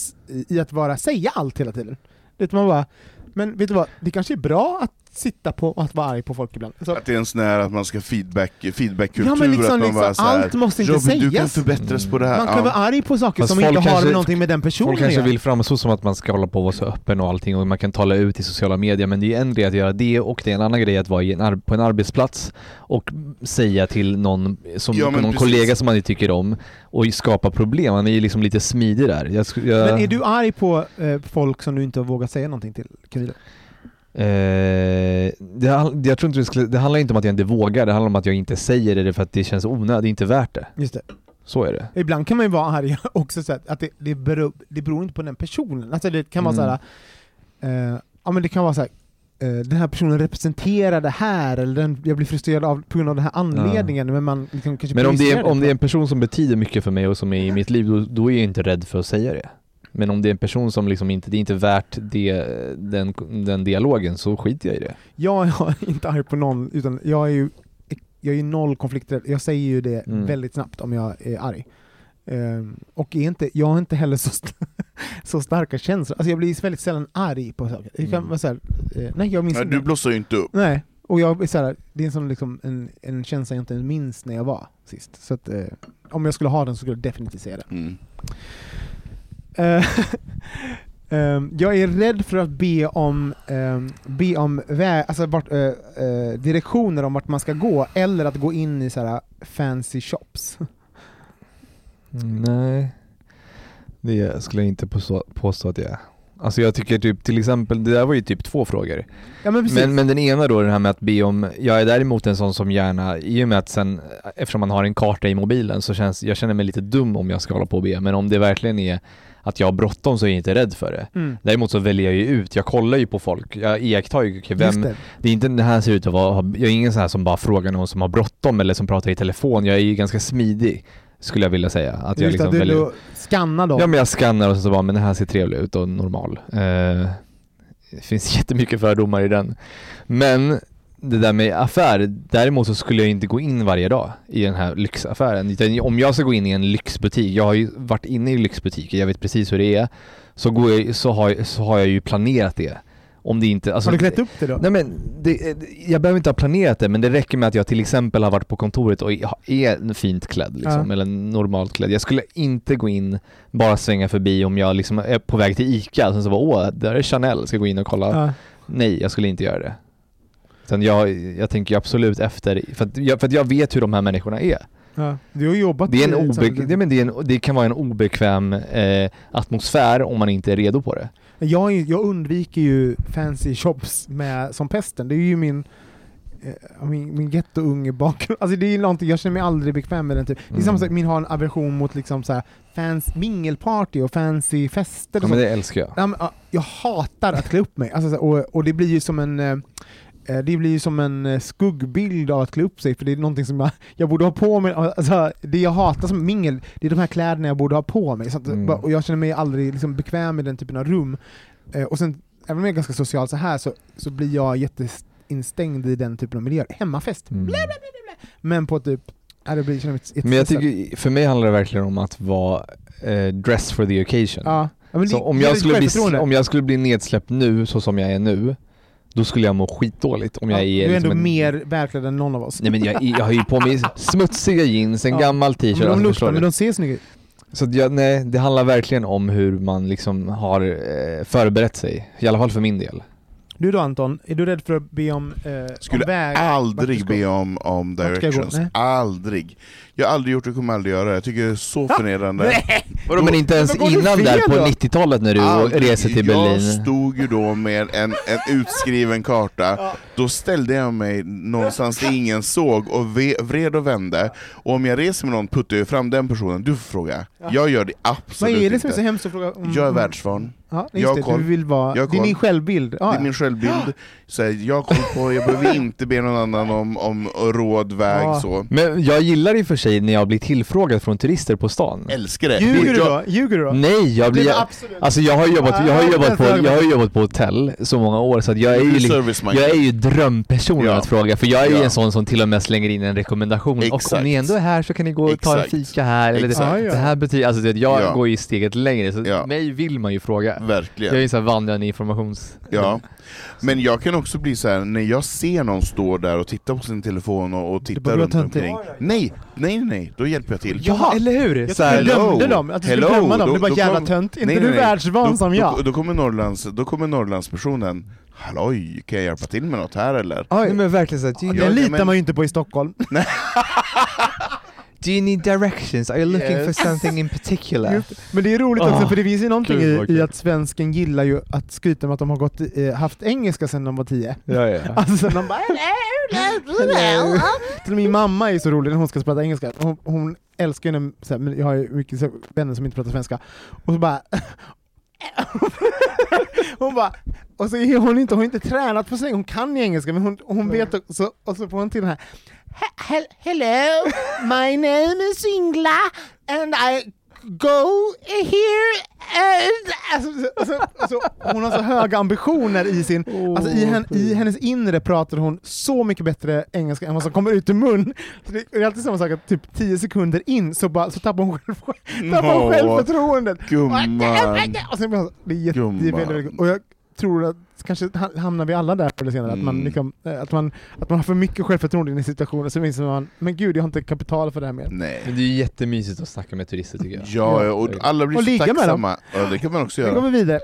B: i att vara, säga allt hela tiden. Det man bara, men vet du vad, det kanske är bra att sitta på och att vara arg på folk ibland. Så,
A: Att det är en sån här att man ska feedback, feedbackkultur,
B: ja men liksom,
A: att man
B: liksom
A: bara så här,
B: allt måste inte
A: Robin, du kan
B: sägas.
A: förbättras på det här.
B: Man kan
A: Ja.
B: vara arg på saker
C: Fast
B: som inte
C: folk
B: har
C: kanske-
B: någonting med den personen
C: Folk kanske vill framstå som att man ska hålla på och vara så öppen och allting och man kan tala ut i sociala medier men det är en grej att göra det och det är en annan grej att vara i en på en arbetsplats och säga till någon, som,
A: Ja,
C: någon
A: precis.
C: kollega som man inte tycker om och skapa problem. Man är ju liksom lite smidig där. Jag, jag,
B: Men är du arg på eh, folk som du inte har vågat säga någonting till, Camilla?
C: Eh, det, jag tror inte det, skulle, det handlar inte om att jag inte vågar, det handlar om att jag inte säger det för att det känns onödigt, det är inte värt det.
B: Just det.
C: Så är det.
B: Ibland kan man ju vara arg också så att, det, det, beror, det beror inte på den personen. Alltså det kan vara
C: Mm.
B: så här, eh, ja men det kan vara så här, eh, den här personen representerar det här, eller den, jag blir frustrerad av, på grund av den här anledningen, men man liksom kanske
C: Men om det, är,
B: projicerar
C: om det är en person som betyder mycket för mig och som är i mitt liv, då, då är jag inte rädd för att säga det. Men om det är en person som liksom inte, det är inte värt det, den, den dialogen, så skiter jag i det.
B: Jag är inte arg på någon, utan jag är ju jag är ju noll konflikträdd, jag säger ju det
C: Mm.
B: väldigt snabbt om jag är arg. Ehm, och är inte, jag har inte heller så, st- så starka känslor, alltså jag blir väldigt sällan arg på saker. Det kan
C: Mm.
B: vara så här, eh, nej jag minns
A: Nej,
B: inte.
A: du blossar ju inte upp.
B: Nej, och jag är så här, det är en, sån liksom, en, en känsla jag inte minns när jag var sist. Så att, eh, om jag skulle ha den så skulle jag definitivt säga det.
A: Mm.
B: Eh, ehm, jag är rädd för att be om, um, be om vä- alltså vart, eh, eh, direktioner om vart man ska gå, eller att gå in i så här fancy shops.
C: Nej, det skulle jag inte påstå, påstå att jag är. Alltså jag tycker typ till exempel, det där var ju typ två frågor.
B: Ja men.
C: Men, men den ena då, den här med att be om, jag är däremot en sån som gärna, i och med att sen, eftersom man har en karta i mobilen så känns, jag känner mig lite dum om jag ska hålla på och be, men om det verkligen är att jag har bråttom så är jag inte rädd för det.
B: mm.
C: Däremot så väljer jag ju ut, jag kollar ju på folk, jag iakttar ju
B: Just
C: vem,
B: det.
C: det är inte den här ser ut att vara, jag är ingen sån här som bara frågar någon som har bråttom eller som pratar i telefon, jag är ju ganska smidig skulle jag vilja säga. Att jag
B: Just
C: liksom
B: det, du,
C: väljer,
B: skannar dem.
C: Ja men jag skannar och så bara, men den här ser trevlig ut och normal. Eh, det finns jättemycket fördomar i den. Men det där med affär, däremot så skulle jag inte gå in varje dag i den här lyxaffären. Utan om jag ska gå in i en lyxbutik, jag har ju varit inne i lyxbutiker, jag vet precis hur det är, så, går jag, så, har, så har jag ju planerat det. Om det inte, alltså,
B: har du klätt upp det då?
C: Nej men, det, jag behöver inte ha planerat det, men det räcker med att jag till exempel har varit på kontoret och är fint klädd liksom,
B: Ja.
C: eller normalt klädd. Jag skulle inte gå in, bara svänga förbi om jag liksom är på väg till ICA och sen så bara åh, där är Chanel, ska gå in och kolla.
B: Ja.
C: Nej, jag skulle inte göra det. Utan jag, jag tänker ju absolut efter, för att, jag, för att jag vet hur de här människorna är.
B: Ja. Du har jobbat
C: Det, är en obe, det, men det, är en, det kan vara en obekväm eh, atmosfär om man inte är redo på det.
B: Jag, jag undviker ju fancy shops med, som pesten, det är ju min eh, min, min gettounge bakgrund, alltså det är ju någonting, jag känner mig aldrig bekväm med den typ. Det är
C: Mm.
B: samma sak, min har en aversion mot liksom så här fans, mingelparty och fancy fester och
C: Ja, men det älskar jag.
B: Ja, men, jag hatar att klä upp mig, alltså, och, och det blir ju som en eh, det blir ju som en eh, skuggbild av att klä upp sig, för det är någonting som jag, jag borde ha på mig, alltså, det jag hatar som mingel, det är de här kläderna jag borde ha på mig, så att,
C: Mm.
B: och jag känner mig aldrig liksom, bekväm i den typen av rum. Eh, och sen, även om jag är ganska social så här så, så blir jag jätteinstängd i den typen av miljöer. Hemmafest,
C: Mm.
B: blä, blä, blä. men på typ, ja, det blir, känner mig
C: Men jag tycker, för mig handlar det verkligen om att vara eh, dress for the occasion.
B: Ja. Ja, det-
C: om
B: det är
C: jag, skulle bli, om jag skulle bli nedsläppt nu, så som jag är nu, då skulle jag må skitdåligt om jag
B: ja,
C: är
B: du är
C: liksom
B: ändå
C: en-
B: mer välklädd än någon av oss.
C: Nej men jag, jag har ju på mig smutsiga jeans, en
B: Ja.
C: gammal t-shirt,
B: men de
C: alltså,
B: luktar, men de ser snygga ut.
C: Så jag, nej, det handlar verkligen om hur man liksom har eh, förberett sig, i alla fall för min del.
B: Du då Anton, är du rädd för att be om, eh,
A: Skulle
B: om väg?
A: aldrig be om, om directions. Aldrig. Jag har aldrig gjort det och kommer aldrig göra det. Jag tycker det är så förnedrande.
C: Vadå men inte ens innan
B: fel
C: där på
B: då?
C: 90-talet när du
A: Aldrig.
C: reser till
A: Jag
C: Berlin?
A: stod ju då med en, en utskriven karta, då ställde jag mig någonstans där ingen såg och ve, vred och vände, och om jag reser med någon puttar jag fram den personen, du får fråga. Jag gör det
B: Vad
A: absolut
B: är det som är så
A: inte.
B: hemskt att fråga om?
A: Jag är världsvan.
B: Ja,
A: Jag
B: det,
A: koll.
B: du vill vara...
A: Jag
B: Det är din självbild. Ja,
A: Det är min självbild, så här, jag har koll på, jag behöver inte be någon annan om, om råd, väg,
B: Ja.
A: så.
C: Men jag gillar i för sig när jag blir tillfrågad från turister på stan.
A: Älskar det!
B: Ljuger du då? Ljuger du då?
C: Nej, jag blir...
B: Absolut-
C: Alltså jag har jobbat, jag har jobbat på, jag har jobbat på hotell så många år så att jag är ju, liksom, jag är ju drömpersonen
A: Ja.
C: att fråga, för jag är ju
A: Ja.
C: en sån som till och med slänger in en rekommendation. Och
A: Exakt.
C: om ni ändå är här så kan ni gå och ta en fika här, eller det,
A: Exakt.
C: Det här betyder, alltså det, jag
A: Ja.
C: går ju steget längre, så
A: Ja.
C: mig vill man ju fråga.
A: Verkligen.
C: Jag är ju såhär vandrande informations...
A: Ja, men jag kan också bli så här när jag ser någon stå där och titta på sin telefon och, och titta runt omkring. Nej, nej, nej, då hjälper jag till.
B: Jaha.
C: eller hur?
B: Jag
C: Så här,
A: hello.
B: dömde dem, att du skulle
A: Hello.
B: döma dem.
A: Då-
B: Det var jävla tönt. Inte
A: Nej,
B: du
A: nej,
B: världsvan
A: då,
B: som jag.
A: Då, då, kommer Norrlands, då kommer Norrlandspersonen, halloj, kan jag hjälpa till med något här eller?
C: Nej
B: Oj,
C: men verkligen
B: det
C: you-
A: Ja,
B: litar
A: men-
B: man ju inte på i Stockholm.
C: do you need directions? Are you looking
A: Yes.
C: for something in particular?
B: Just. Men det är roligt också,
C: Ah,
B: för det finns ju någonting
C: gud,
B: i, i att svensken gillar ju att skryta med att de har gått, eh, haft engelska sedan de var tio.
C: Ja, ja.
B: Alltså de bara Hello. Till min mamma är så rolig när hon ska prata engelska. Hon, hon älskar ju när, så här, men jag har ju mycket så, vänner som inte pratar svenska. Och så bara Hon bara, och så är hon inte, hon har inte tränat på sig, hon kan ju engelska men hon, hon vet också, och så får hon till den här "He- he- Hello, my name is Ingla and I go here and... Alltså, alltså, alltså, hon har så höga ambitioner i sin... Alltså, i, hen, I hennes inre pratar hon så mycket bättre engelska än vad som kommer ut ur mun. Så det är alltid samma sak att typ 10 sekunder in så, bara, så tappar hon, själv, tappar hon
A: Nå,
B: självförtroendet.
A: Gumman.
B: Och det är väldigt,
A: Gumman.
B: väldigt, och jag tror att kanske ha- hamnar vi alla där förr eller senare, att, man
A: Mm.
B: liksom, eh, att, man, att man har för mycket självförtroende i en situation och så inser man, men gud jag har inte kapital för det här mer.
A: Nej.
C: Men det är ju jättemysigt att snacka med turister tycker jag.
A: Ja, och alla blir
B: Och
A: så
B: ligga med dem.
A: tacksamma. Ja, det kan man också
B: Nu går
A: göra.
B: vi vidare.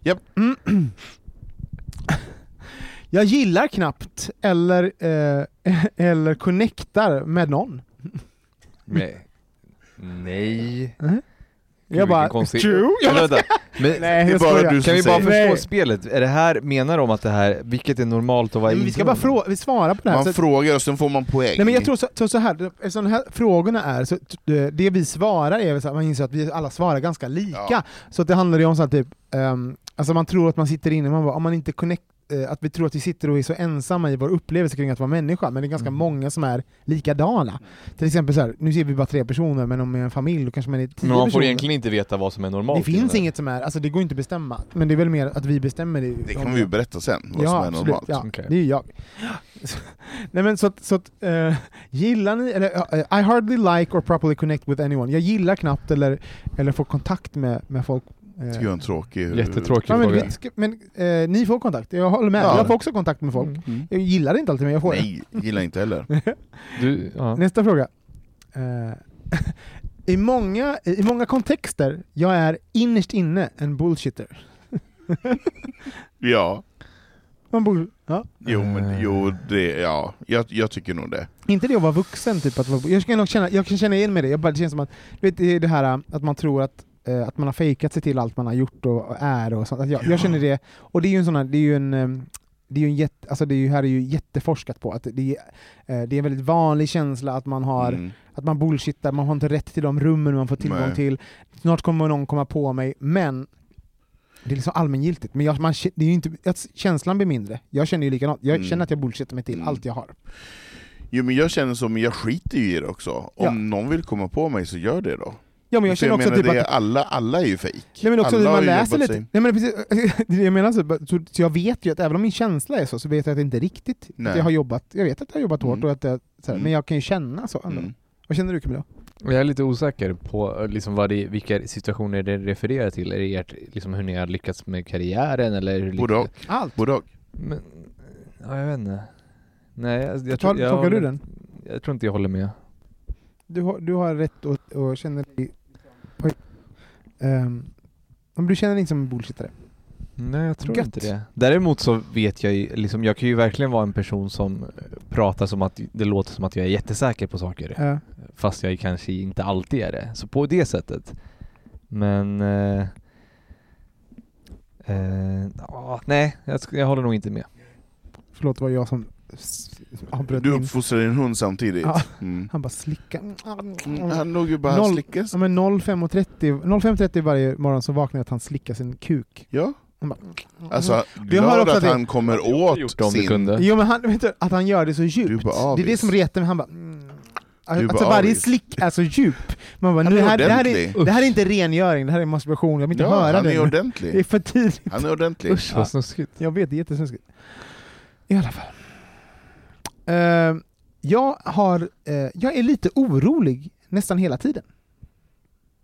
A: Japp.
B: Mm. Jag gillar knappt eller, eh, eller connectar med någon.
C: Nej. Nej.
B: Jag bara,
C: konstig-
B: true? Jag
C: vänta, men
B: Nej, jag
A: bara du
C: kan vi bara förstå
B: Nej.
C: spelet? Är det här, menar de att det här, vilket är normalt att vara
B: men vi ska bara
C: normalt?
B: frå- vi svarar på det här.
A: Man
B: Så,
A: frågar och sen får man poäng.
B: nej, men jag tror så, så, så här, eftersom de här frågorna är, så, det vi svarar är väl så att man inser att vi alla svarar ganska lika.
A: Ja.
B: Så att det handlar ju om så här, typ, ehm, alltså man tror att man sitter inne, man bara, om man inte connect, att vi tror att vi sitter och är så ensamma i vår upplevelse kring att vara människa, men det är ganska
C: Mm.
B: många som är likadana. Till exempel så här, nu ser vi bara tre personer, men om man är en familj då kanske man är tio
C: Men man får
B: personer.
C: egentligen inte veta vad som är normalt.
B: det finns
C: eller?
B: inget som är, alltså det går inte att bestämma, men det är väl mer att vi bestämmer det.
A: Det kan vi ju berätta sen, vad
B: ja,
A: som är
B: absolut.
A: normalt.
B: Ja,
C: Okej.
B: det är ju jag. Nej men så att, så att eh, gillar ni, eller eh, I hardly like or properly connect with anyone. Jag gillar knappt eller, eller får kontakt med, med folk. Eh.
A: Tycker jag är en tråkig...
C: Jättetråkig
B: Ja, men,
C: fråga.
B: vi men eh, ni får kontakt, jag håller med.
A: Ja.
B: Jag får också kontakt med folk.
A: Mm.
B: Jag gillar det inte alltid men jag får
A: Nej, gillar inte heller.
C: Du, ja.
B: Nästa fråga. Eh, I, många, I många kontexter, jag är innerst inne en bullshitter.
A: Ja,
B: Man bull, ja.
A: jo, men, jo det, ja, jag, jag tycker nog det.
B: Inte det att vara vuxen, typ att vara, jag, kan nog känna, jag kan känna igen mig i det, jag bara, det känns som att, du vet, det är det här att man tror att, eh, att man har fejkat sig till allt man har gjort och, är och sånt. Att jag, jag känner det, och det är ju en sån här, det är ju en ehm, det är ju en jätte, alltså det är ju, här är ju jätteforskat på att det är, eh, det är en väldigt vanlig känsla att man har
A: Mm.
B: att man bullshittar, man har inte rätt till de rummen man får tillgång
A: Nej.
B: till. Snart kommer någon komma på mig, men det är liksom allmängiltigt. Men jag, man, det är ju inte, att känslan blir mindre. Jag känner ju likadant. Jag
A: Mm.
B: känner att jag bullshittar mig till
A: Mm.
B: allt jag har.
A: Jo men jag känner som, jag skiter ju i det också. Om
B: Ja.
A: någon vill komma på mig så gör det då.
B: Ja, men jag känner också
A: menar,
B: typ
A: det,
B: att
A: alla, alla är ju fejk.
B: Nej men också
A: alla
B: man läser lite,
A: sig-
B: nej men precis, det jag menar så, så, så jag vet ju att även om min känsla är så, så vet jag att det inte är riktigt.
A: Nej.
B: Att jag har jobbat, jag vet att jag har jobbat hårt
A: Mm.
B: och att jag, så här,
A: Mm.
B: men jag kan ju känna så ändå.
A: Mm.
B: Vad känner du Camilla?
C: Jag är lite osäker på eh, liksom vad det, vilka situationer det refererar till. Är det ert, liksom hur ni har lyckats med karriären eller?
A: Både och.
B: Allt!
A: Både och.
C: Men, ja, jag vet inte. Nej, jag, jag,
B: tolkar du den?
C: Jag tror inte jag håller med.
B: Du har, du har rätt att att känna dig... Oj. Ehm, om du känner dig inte som en bullshittare.
C: Nej jag tror
B: Gött.
C: inte det. Däremot så vet jag ju, liksom, jag kan ju verkligen vara en person som pratar som att det låter som att jag är jättesäker på saker.
B: Ja.
C: Fast jag kanske inte alltid är det. Så på det sättet. Men... Eh, eh, nej, jag, jag håller nog inte med.
B: Förlåt, det var jag som
A: Du
B: min...
A: uppfostrar din hund samtidigt?
B: Ja.
A: Mm.
B: Han bara slicka.
A: Mm, Han låg ju bara
B: Noll-
A: och slickade.
B: Ja, men 05.30 05.30 varje morgon så vaknar jag att han slickar sin kuk.
A: Ja,
B: Han bara,
A: alltså
B: hör
A: glad
B: också
A: att
B: det.
A: han kommer åt sin...
C: kunde.
B: Jo men han, vet du, att han gör det så
A: Du
B: djupt.
A: bara
B: det är det som retar mig, han bara mm.
A: Du bara
B: Alltså varje
A: avis.
B: slick är så djup. Man bara,
A: Han
B: nu,
A: är
B: det, här, det, här
A: ordentlig.
B: är, det här är inte rengöring, det här är masturbation, jag vill inte
A: Ja,
B: höra
A: han
B: det.
A: är
B: nu. Det är
A: ordentlig.
B: för tidigt.
A: Han är ordentlig.
C: Usch vad snuskigt.
B: Jag vet, det är jättesnuskigt. I alla fall. Eh, jag, har, eh, jag är lite orolig nästan hela tiden.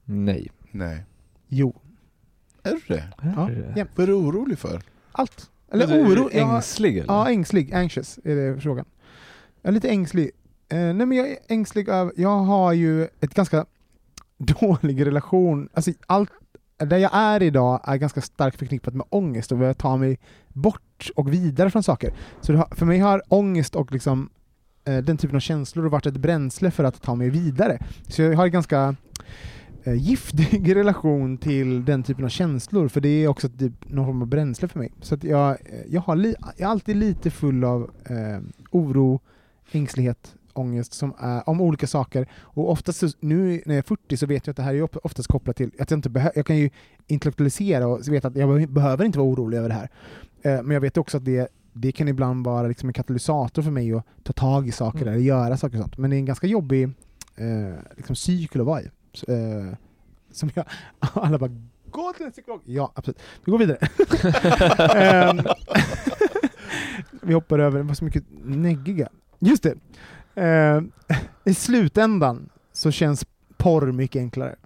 C: Nej.
A: Nej.
B: Jo.
A: Är du det?
B: Ja.
A: Vad är du orolig för?
B: Allt. Eller
C: är
B: oro. jag-
C: Ängslig eller?
B: Ja, ängslig. Anxious är det frågan. Jag är lite ängslig. Eh, nej men jag är ängslig över, jag har ju ett ganska dålig relation, alltså allt, där jag är idag är ganska starkt förknippat med ångest och jag tar mig bort och vidare från saker. Så det har, för mig har ångest och liksom eh, den typen av känslor varit ett bränsle för att ta mig vidare. Så jag har en ganska eh, giftig relation till den typen av känslor, för det är också typ någon form av bränsle för mig. Så att jag, jag, har li, jag är alltid lite full av eh, oro, ängslighet, ångest som är, om olika saker. Och oftast, nu när jag är 40 så vet jag att det här är oftast kopplat till att jag inte behö- jag kan ju intellektualisera och veta att jag be- behöver inte vara orolig över det här. Eh, men jag vet också att det, det kan ibland vara liksom en katalysator för mig att ta tag i saker
C: Mm.
B: eller göra saker och sånt. Men det är en ganska jobbig eh, liksom cykel att vara i. Eh, som jag, alla bara Gå till en psykolog! Ja, absolut. Vi går vidare. Ehm, vi hoppar över, det var så mycket neggiga. Just det. Ehm, I slutändan så känns porr mycket enklare.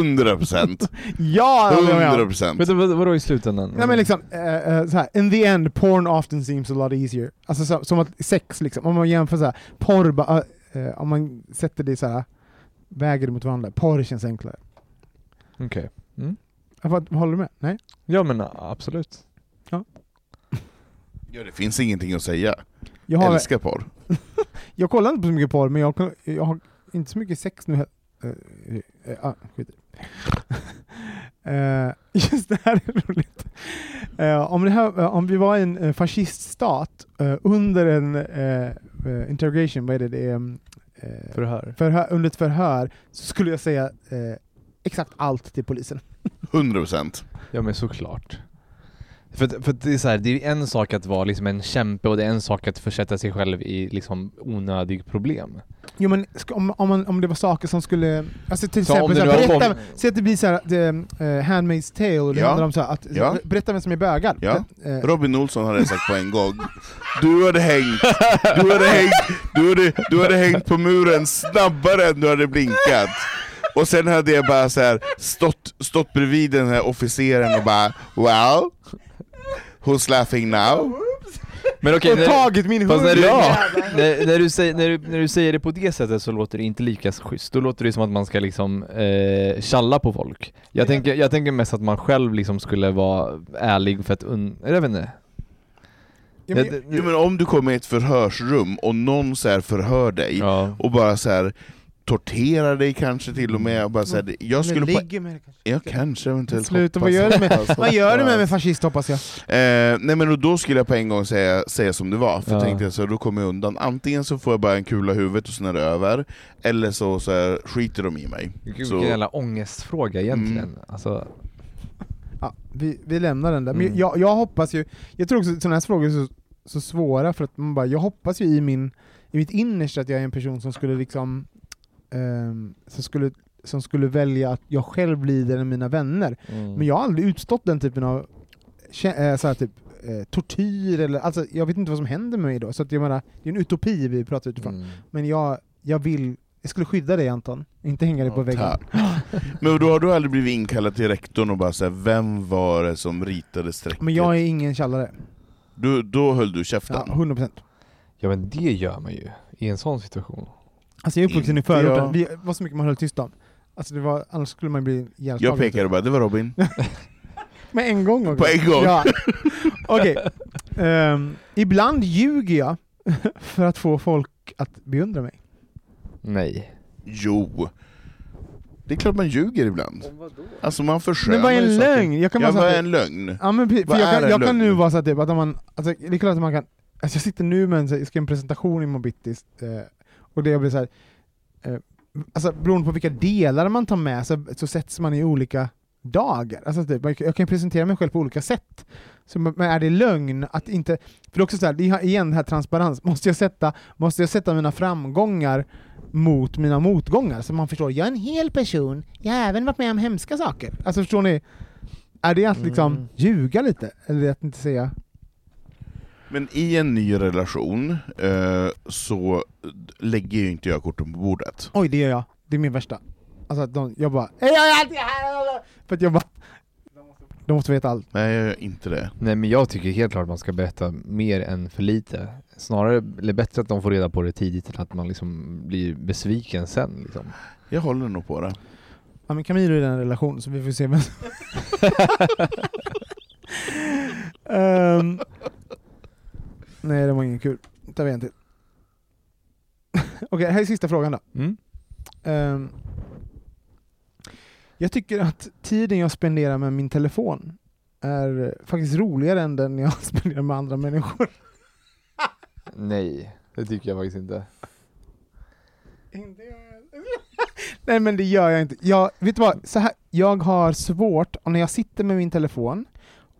A: 100 procent!
B: Ja! jag håller med.
A: 100 procent!
C: Vadå i slutändan?
B: Nej men liksom, eh, eh, så här, in the end, porn often seems a lot easier. Alltså så, som att sex liksom, om man jämför så här, porr, ba, eh, om man sätter det så här, väger det mot varandra, porr känns enklare.
C: Okej.
B: Jag får- Håller du med? Nej?
C: Ja men absolut.
A: Ja, det finns ingenting att säga.
B: Jag, har,
A: Älskar porr.
B: jag kollar inte på så mycket porr, men jag, jag har inte så mycket sex nu. eh, eh, skit i det. Eh, Just det här är roligt. Eh, om, det här, eh, om vi var i en uh, fasciststat eh, under en eh, eh, interrogation, vad är det? det är, um, eh,
C: Förhör.
B: förhör, under ett förhör, så skulle jag säga eh, exakt allt till polisen.
A: 100 procent.
C: Ja men såklart. För, för det är så här, det är en sak att vara liksom en kämpe och det är en sak att försätta sig själv i liksom onödig problem.
B: Jo men om, om, man, om det var saker som skulle, alltså till
C: Så
B: exempel,
C: det
B: så
C: nu
B: här,
C: har
B: berätta,
C: kommit-
B: säg att det blir såhär, uh, Handmaid's Tale, och det
A: Ja.
B: handlar om så här, att,
A: Ja.
B: berätta vem som är bögad.
A: Ja.
B: Eh,
A: Robin Olsson hade sagt på en gång Du hade hängt, du hade hängt, du hade, du hade hängt på muren snabbare än du hade blinkat Och sen hade jag bara så här stått, stått bredvid den här officeren och bara Well, who's laughing now?
C: Men okej, när,
B: tagit min hund!
C: när, du,
B: Ja.
C: när, när, du säger, när, du, när du säger det på det sättet så låter det inte lika schysst. Då låter det som att man ska liksom eh, tjalla på folk. Jag tänker, jag tänker mest att man själv liksom skulle vara ärlig för att un... Jag vet inte.
B: Ja, men,
C: Jag-
A: Jo men om du kommer i ett förhörsrum och någon så här förhör dig
C: Ja.
A: och bara så här torterar dig kanske till och med och bara så här, jag skulle på,
B: ligger med det kanske.
A: Ja kanske eventuellt
B: Sluta, vad gör du med,
A: hoppas,
B: vad gör du med, med fascist hoppas jag?
A: Eh, nej men och då skulle jag på en gång säga, säga som det var, för
C: Ja.
A: jag tänkte så då kommer jag undan. Antingen så får jag bara en kula i huvudet och sen är det över, eller så, så här, skiter de i mig.
C: Vilken
A: Så-
C: vilken jävla ångestfråga egentligen.
A: Mm.
C: Alltså,
B: Ja, vi, vi lämnar den där. Men
C: Mm.
B: jag, jag hoppas ju, jag tror också att sådana här frågor är så, så svåra för att man bara, jag hoppas ju i, min, i mitt innersta att jag är en person som skulle liksom ehm, som, skulle, som skulle välja att jag själv lider än mina vänner.
C: mm.
B: Men jag har aldrig utstått den typen av eh, så typ, eh, tortyr, eller, alltså, jag vet inte vad som händer med mig då. Så att jag menar, det är en utopi vi pratar utifrån.
C: Mm.
B: Men jag, jag vill, jag skulle skydda dig Anton, inte hänga dig på
A: Ja,
B: väggen.
A: tack. Men då har du aldrig blivit inkallad till rektorn och bara säga vem var det som ritade strecket?
B: Men jag är ingen tjallare.
A: du, då höll du käften?
B: Ja, 100%.
C: Ja men det gör man ju i en sån situation.
B: Alltså jag är uppvuxen i förorten, vi, vad så mycket man höll tyst om. Alltså det var, annars skulle man bli ihjälslagen.
A: jag pekade bara, det var Robin.
B: Med en gång också.
A: På en gång.
B: Ja. Okej. Ehm, ibland ljuger jag för att få folk att beundra mig.
C: Nej.
A: Jo. Det är klart man ljuger ibland. Alltså man förskönar
B: Men vad är en lögn? Jag kan
A: Ja,
B: bara
A: vad är en lögn?
B: Ja men för
A: Vad
B: jag
A: är
B: kan,
A: en
B: jag kan nu vara så att, typ, att om man, alltså, det är klart att man kan Alltså jag sitter nu med en, jag ska göra en presentation i Mobitis, eh, och det blir så här, eh, alltså beroende på vilka delar man tar med så, så sätts man i olika dagar. Alltså typ, jag jag kan presentera mig själv på olika sätt. Så, men är det lögn att inte... För det är också så här, det är igen det här transparens, måste jag, sätta, måste jag sätta mina framgångar mot mina motgångar? Så man förstår, jag är en hel person, jag har även varit med om hemska saker. Alltså förstår ni? Är det att liksom
C: Mm.
B: ljuga lite? Eller att inte säga...
A: Men i en ny relation eh, så lägger ju inte jag korten på bordet.
B: Oj, det gör jag. Det är min värsta. Alltså att de, jag bara "Hej, jag är alltid här! För att jag bara... De måste veta allt.
A: Nej, jag gör inte det.
C: Nej men jag tycker helt klart att man ska berätta mer än för lite. Snarare, eller bättre att de får reda på det tidigt än att man liksom blir besviken sen liksom.
A: Jag håller nog på det.
B: Ja men Camilo är i en relation så vi får se vem Ehm, Nej det var ingen kul. Då tar vi en till. Okej, här är sista frågan då.
C: Mm.
B: Ehm, jag tycker att tiden jag spenderar med min telefon är faktiskt roligare än den jag spenderar med andra människor.
C: Nej, det tycker jag faktiskt inte.
B: Nej men det gör jag inte. Jag, vet du vad? Så här, jag har svårt, och när jag sitter med min telefon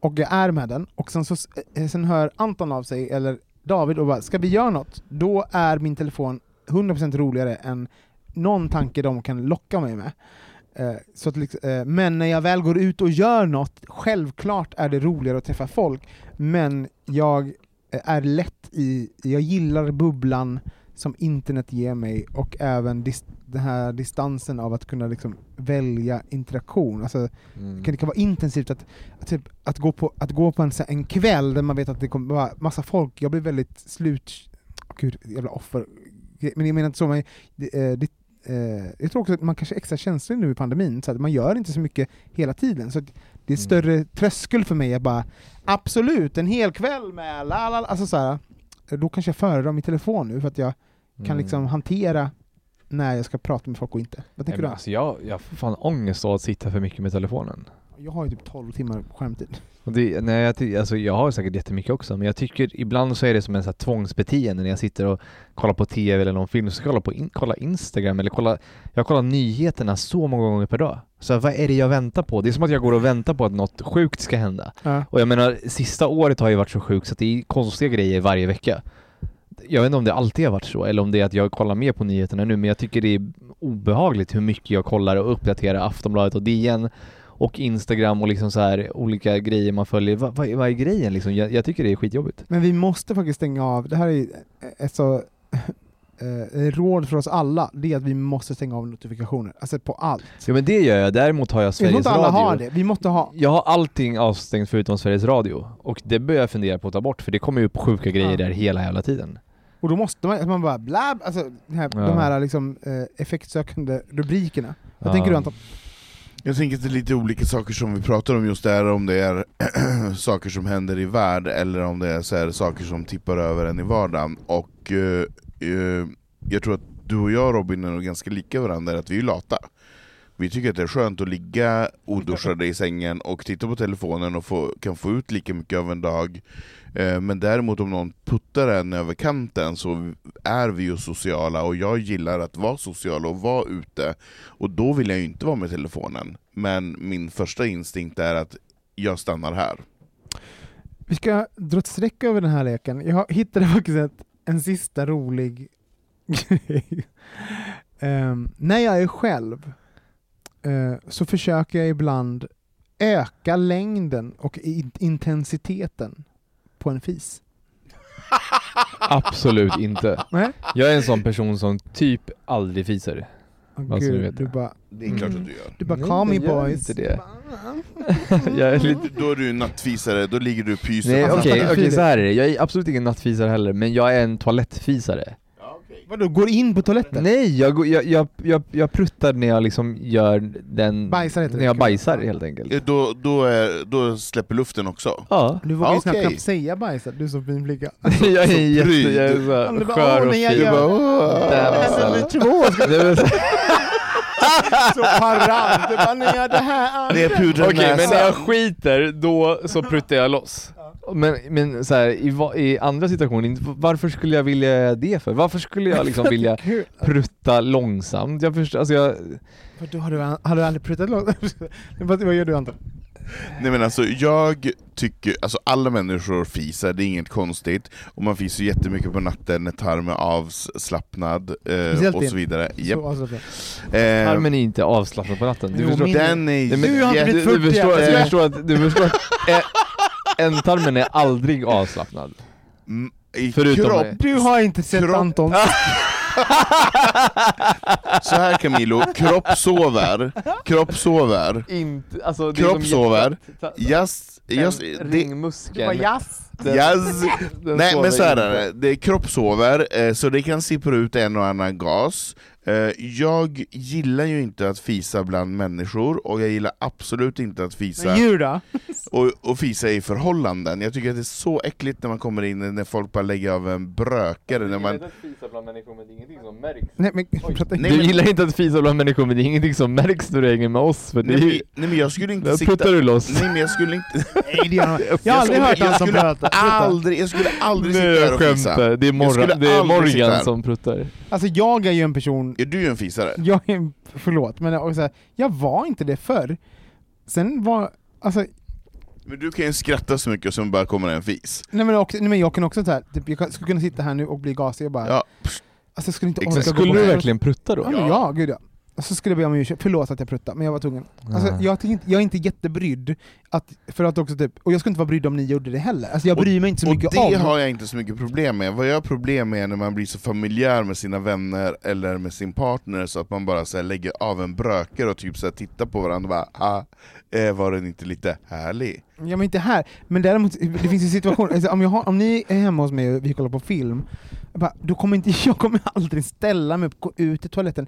B: och jag är med den, och sen, så, eh, sen hör Anton av sig, eller David, och bara ”ska vi göra något?” Då är min telefon 100% roligare än någon tanke de kan locka mig med. Eh, så att, liksom, eh, men när jag väl går ut och gör något, självklart är det roligare att träffa folk, men jag eh, är lätt i, jag gillar bubblan som internet ger mig och även dis, den här distansen av att kunna liksom välja interaktion. Alltså,
C: Mm.
B: det, kan, det kan vara intensivt att, att, typ, att, gå på, att gå på en, här- en kväll där man vet att det kommer vara massa folk, jag blir väldigt slut... Åh gud, jävla offer. Men jag menar inte så, men det, eh, det, eh, jag tror också att man kanske är extra känslig nu i pandemin, så att man gör inte så mycket hela tiden. Så det är
C: Mm.
B: större tröskel för mig att bara absolut, en hel kväll med la la", alltså så här, då kanske jag föredrar min telefon nu för att jag kan
C: Mm.
B: liksom hantera när jag ska prata med folk och inte. Vad
C: Nej,
B: tänker
C: men
B: du?
C: alltså jag, jag får fan ångest av att sitta för mycket med telefonen.
B: Jag har ju typ 12 timmar skärmtid.
C: Det, nej, jag, alltså jag har säkert jättemycket också, men jag tycker ibland så är det som en så här tvångsbeteende när jag sitter och kollar på TV eller någon film, så ska jag kolla på in, kolla Instagram eller kolla, jag kollar nyheterna så många gånger per dag. Så vad är det jag väntar på? Det är som att jag går och väntar på att något sjukt ska hända.
B: Ja.
C: Och jag menar, sista året har ju varit så sjukt så att det är konstiga grejer varje vecka. Jag vet inte om det alltid har varit så, eller om det är att jag kollar mer på nyheterna nu, men jag tycker det är obehagligt hur mycket jag kollar och uppdaterar Aftonbladet och DN och Instagram och liksom så här olika grejer man följer. Vad, vad, vad är grejen liksom? Jag, jag tycker det är skitjobbigt.
B: Men vi måste faktiskt stänga av, det här är ett så eh, råd för oss alla, det är att vi måste stänga av notifikationer, alltså på allt.
C: Jo men det gör jag, däremot har jag
B: Jag
C: Sveriges
B: inte alla
C: Radio.
B: har det, vi måste ha...
C: Jag har allting avstängt förutom Sveriges Radio och det börjar jag fundera på att ta bort för det kommer ju upp sjuka grejer
B: Ja.
C: där hela jävla tiden.
B: Och då måste man, man bara blab, alltså här,
C: Ja.
B: de här liksom, eh, effektsökande rubrikerna. Vad
C: Ja.
B: tänker du Anton?
A: Jag tänker att det är lite olika saker som vi pratar om just där, om det är saker som händer i värld eller om det är så saker som tippar över en i vardagen. Och eh, eh, jag tror att du och jag Robin är nog ganska lika varandra, att vi är lata. Vi tycker att det är skönt att ligga oduschade i sängen och titta på telefonen och få, kan få ut lika mycket av en dag. Eh, men däremot om någon puttar en över kanten så är vi ju sociala och jag gillar att vara social och vara ute. Och då vill jag ju inte vara med telefonen. Men min första instinkt är att jag stannar här.
B: Vi ska dra ett streck över den här leken. Jag hittade faktiskt ett, en sista rolig grej. um, när jag är själv uh, så försöker jag ibland öka längden och intensiteten på en fis.
C: Absolut inte.
B: Nej?
C: Jag är en sån person som typ aldrig fiser.
B: Åh,
C: Vad ska du
B: gud,
C: veta?
B: du bara,
A: Det är klart att du gör.
B: du bara
C: Nej,
B: call me
C: jag gör
B: boys.
C: inte det. jag är lite...
A: Då är du en nattfisare, då ligger du och pyser.
C: Nej
A: på
C: okej, okej så här är det. Jag är absolut ingen nattfisare heller, men jag är en toalettfisare.
B: Vadå, går in på toaletten?
C: Nej, jag, jag, jag, jag, jag pruttar när jag liksom gör den...
B: Bajsar heter.
C: När jag bajsar helt enkelt.
A: Eh, Då, då, är, då släpper luften också.
C: Ja.
B: Du vågar ju
A: Ah, okej.
B: knappt säga bajsar, du är så fin flicka.
C: jag är
A: så
C: jätte,
A: pryd.
C: jag är så här
B: det bara,
C: skör
B: åh,
C: och
B: men jag
C: fin.
B: gör-
A: Du bara, åh.
C: Damn, alltså.
B: två
C: Det är så-
B: så parant, du bara nej, det här...
A: Det är pudra
C: Okej, men när jag skiter, då så pruttar jag loss. Men, men så här, i, i andra situationer, varför skulle jag vilja det för? Varför skulle jag liksom vilja prutta långsamt? Jag förstår, alltså jag,
B: har, du, har du aldrig pruttat långt? vad, gör du Anton?
A: Nej men alltså jag tycker, alltså alla människor fiser, det är inget konstigt, och man fiser jättemycket på natten när tarmen är avslappnad eh, och så vidare. Japp.
B: Så,
A: Eh,
C: armen är inte avslappnad på natten. Du
B: Jo,
C: förstår,
B: min-
A: den är
C: Nej, men-
B: Du har inte blivit
C: du, du,
B: 40
C: förstår,
B: än.
C: du förstår att, du förstår att ä- ändtarmen är aldrig avslappnad.
A: Mm, i
C: Förutom-
A: kropp,
B: Du har inte sett
A: Kropp-
B: Anton.
A: så här Camilo, kropp sover, kropp sover,
C: Inte, alltså det
A: Kropp
C: är som
A: sover.
C: en
A: det,
C: ringmuskeln.
B: jazz.
C: den-
A: yes.
C: den
A: Nej
C: sover
A: men så här är det, det är kroppssover, eh, så det kan sippra ut en och annan gas. Eh, jag gillar ju inte att fisa bland människor, och jag gillar absolut inte att fisa
B: djur då?
A: och, och fisa i förhållanden. Jag tycker att det är så äckligt när man kommer in när folk bara lägger av en brökare. När man,
B: men
A: Nej,
C: du
A: men-
C: gillar inte att fisa bland människor men det är ingenting som märks när du hänger med oss för det
A: nej,
C: ju...
A: nej men jag skulle inte
C: Där
A: sitta...
C: puttar du loss.
A: Nej men jag skulle inte...
B: Nej det gör han. Jag har aldrig hört
A: jag
B: Anton
A: skulle
B: prata. prutta.
A: Aldrig, jag skulle aldrig sitta här
C: jag
A: och fisa.
C: det är,
A: Jag
C: Morra, det är Morgan som pruttar.
B: Alltså jag är ju en person,
A: Är du ju en fisare?
B: jag är, förlåt, men jag, så här, jag var inte det förr. Sen var, alltså,
A: Men du kan ju skratta så mycket och sen bara kommer en fis.
B: nej men, också, nej men jag kan också så här, typ, jag skulle kunna sitta här nu och bli gasig och bara,
A: Ja,
B: alltså jag skulle inte orka gå
C: Skulle
B: på
C: du verkligen prutta då?
B: Ja, ja, gud ja. Och så skulle jag be om ursäkt, förlåt att jag pruttade, men jag var tvungen. Alltså, jag, inte, jag är inte jättebrydd, att, för att också typ, och jag skulle inte vara brydd om ni gjorde det heller. Alltså jag
A: Och-
B: bryr mig inte så
A: och
B: mycket
A: det
B: om.
A: har jag inte så mycket problem med. Vad jag har problem med är när man blir så familjär med sina vänner eller med sin partner så att man bara så här, lägger av en bröker och typ så här, tittar på varandra och bara ah, eh, var den inte lite härlig?
B: Ja men inte här, men däremot, det finns ju situationer, alltså, om, jag har, om ni är hemma hos mig och vi kollar på film, jag, bara, då kommer inte, jag kommer aldrig ställa mig upp, gå ut till toaletten,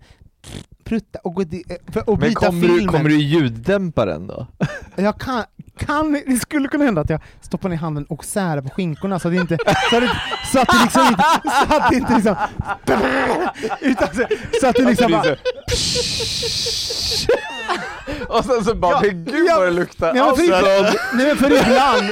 B: prutta och, gå di- eh, för, och
C: Men
B: byta
C: kommer
B: filmen.
C: du, kommer du ljuddämpa den då?
B: Jag kan, kan, det skulle kunna hända att jag stoppar ner handen och särar på skinkorna så att det inte, så att det, så att det liksom inte, så att det inte liksom, utan så, så att det liksom bara,
C: Och sen så bara,
B: Ja,
C: men gud
B: ja,
C: vad det luktar!
B: Nej men, för,
C: Alltså,
B: nej men för ibland,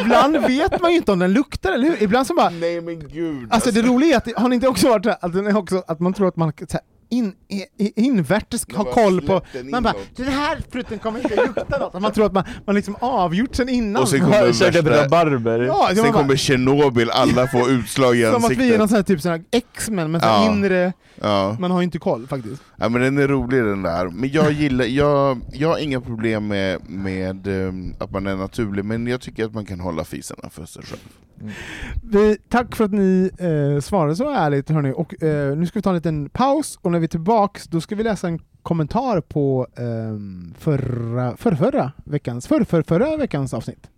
B: ibland vet man ju inte om den luktar, eller hur? Ibland så bara,
A: Nej men gud!
B: Alltså det roliga är att, har ni inte också varit så här, att, också, att man tror att man så här, in, i- invärtes
A: Man
B: har
A: bara
B: koll på, man bara den här prutten kommer inte lukta något, man tror att man, man liksom avgjort sen innan.
A: Och sen
C: jag
A: kommer
C: käkat
A: värsta-
C: rabarber.
B: ja, så
A: Sen kommer Tjernobyl, alla får utslag i
B: som att vi är
A: ansiktet.
B: någon sån här, typ sån här X-Men, men så
A: Ja.
B: inre,
A: Ja.
B: man har ju inte koll faktiskt.
A: ja men den är rolig den där. Men jag gillar, jag, jag har inga problem med, med ehm, att man är naturlig, men jag tycker att man kan hålla fisarna för sig själv.
B: Vi, tack för att ni eh, svarade så ärligt hörni, och eh, nu ska vi ta en liten paus, och när vi är tillbaks då ska vi läsa en kommentar på ehm, förra, förra, förra veckans, för, för, förra veckans avsnitt.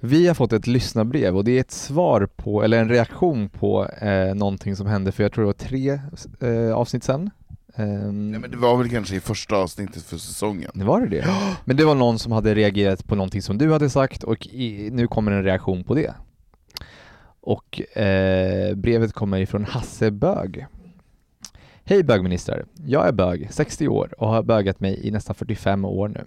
C: Vi har fått ett lyssnarbrev och det är ett svar på, eller en reaktion på eh, någonting som hände för jag tror det var tre eh, avsnitt sen. Ehm,
A: Nej, men det var väl kanske i första avsnittet för säsongen.
C: det var det det? Men det var någon som hade reagerat på någonting som du hade sagt och i, nu kommer en reaktion på det. Och eh, brevet kommer ifrån Hasse Bög. Hej bögministrar! Jag är bög, 60 år och har bögat mig i nästan 45 år nu.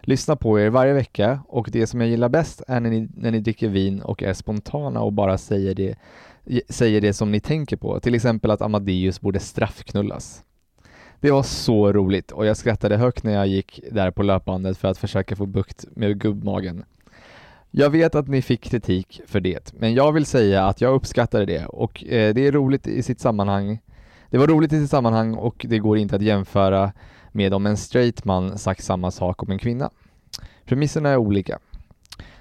C: Lyssnar på er varje vecka och det som jag gillar bäst är när ni, när ni dricker vin och är spontana och bara säger det, säger det som ni tänker på. Till exempel att Amadeus borde straffknullas. Det var så roligt och jag skrattade högt när jag gick där på löpbandet för att försöka få bukt med gubbmagen. Jag vet att ni fick kritik för det, men jag vill säga att jag uppskattade det och eh, det är roligt i sitt sammanhang. Det var roligt i sitt sammanhang och det går inte att jämföra med om en straight man sagt samma sak om en kvinna. Premisserna är olika.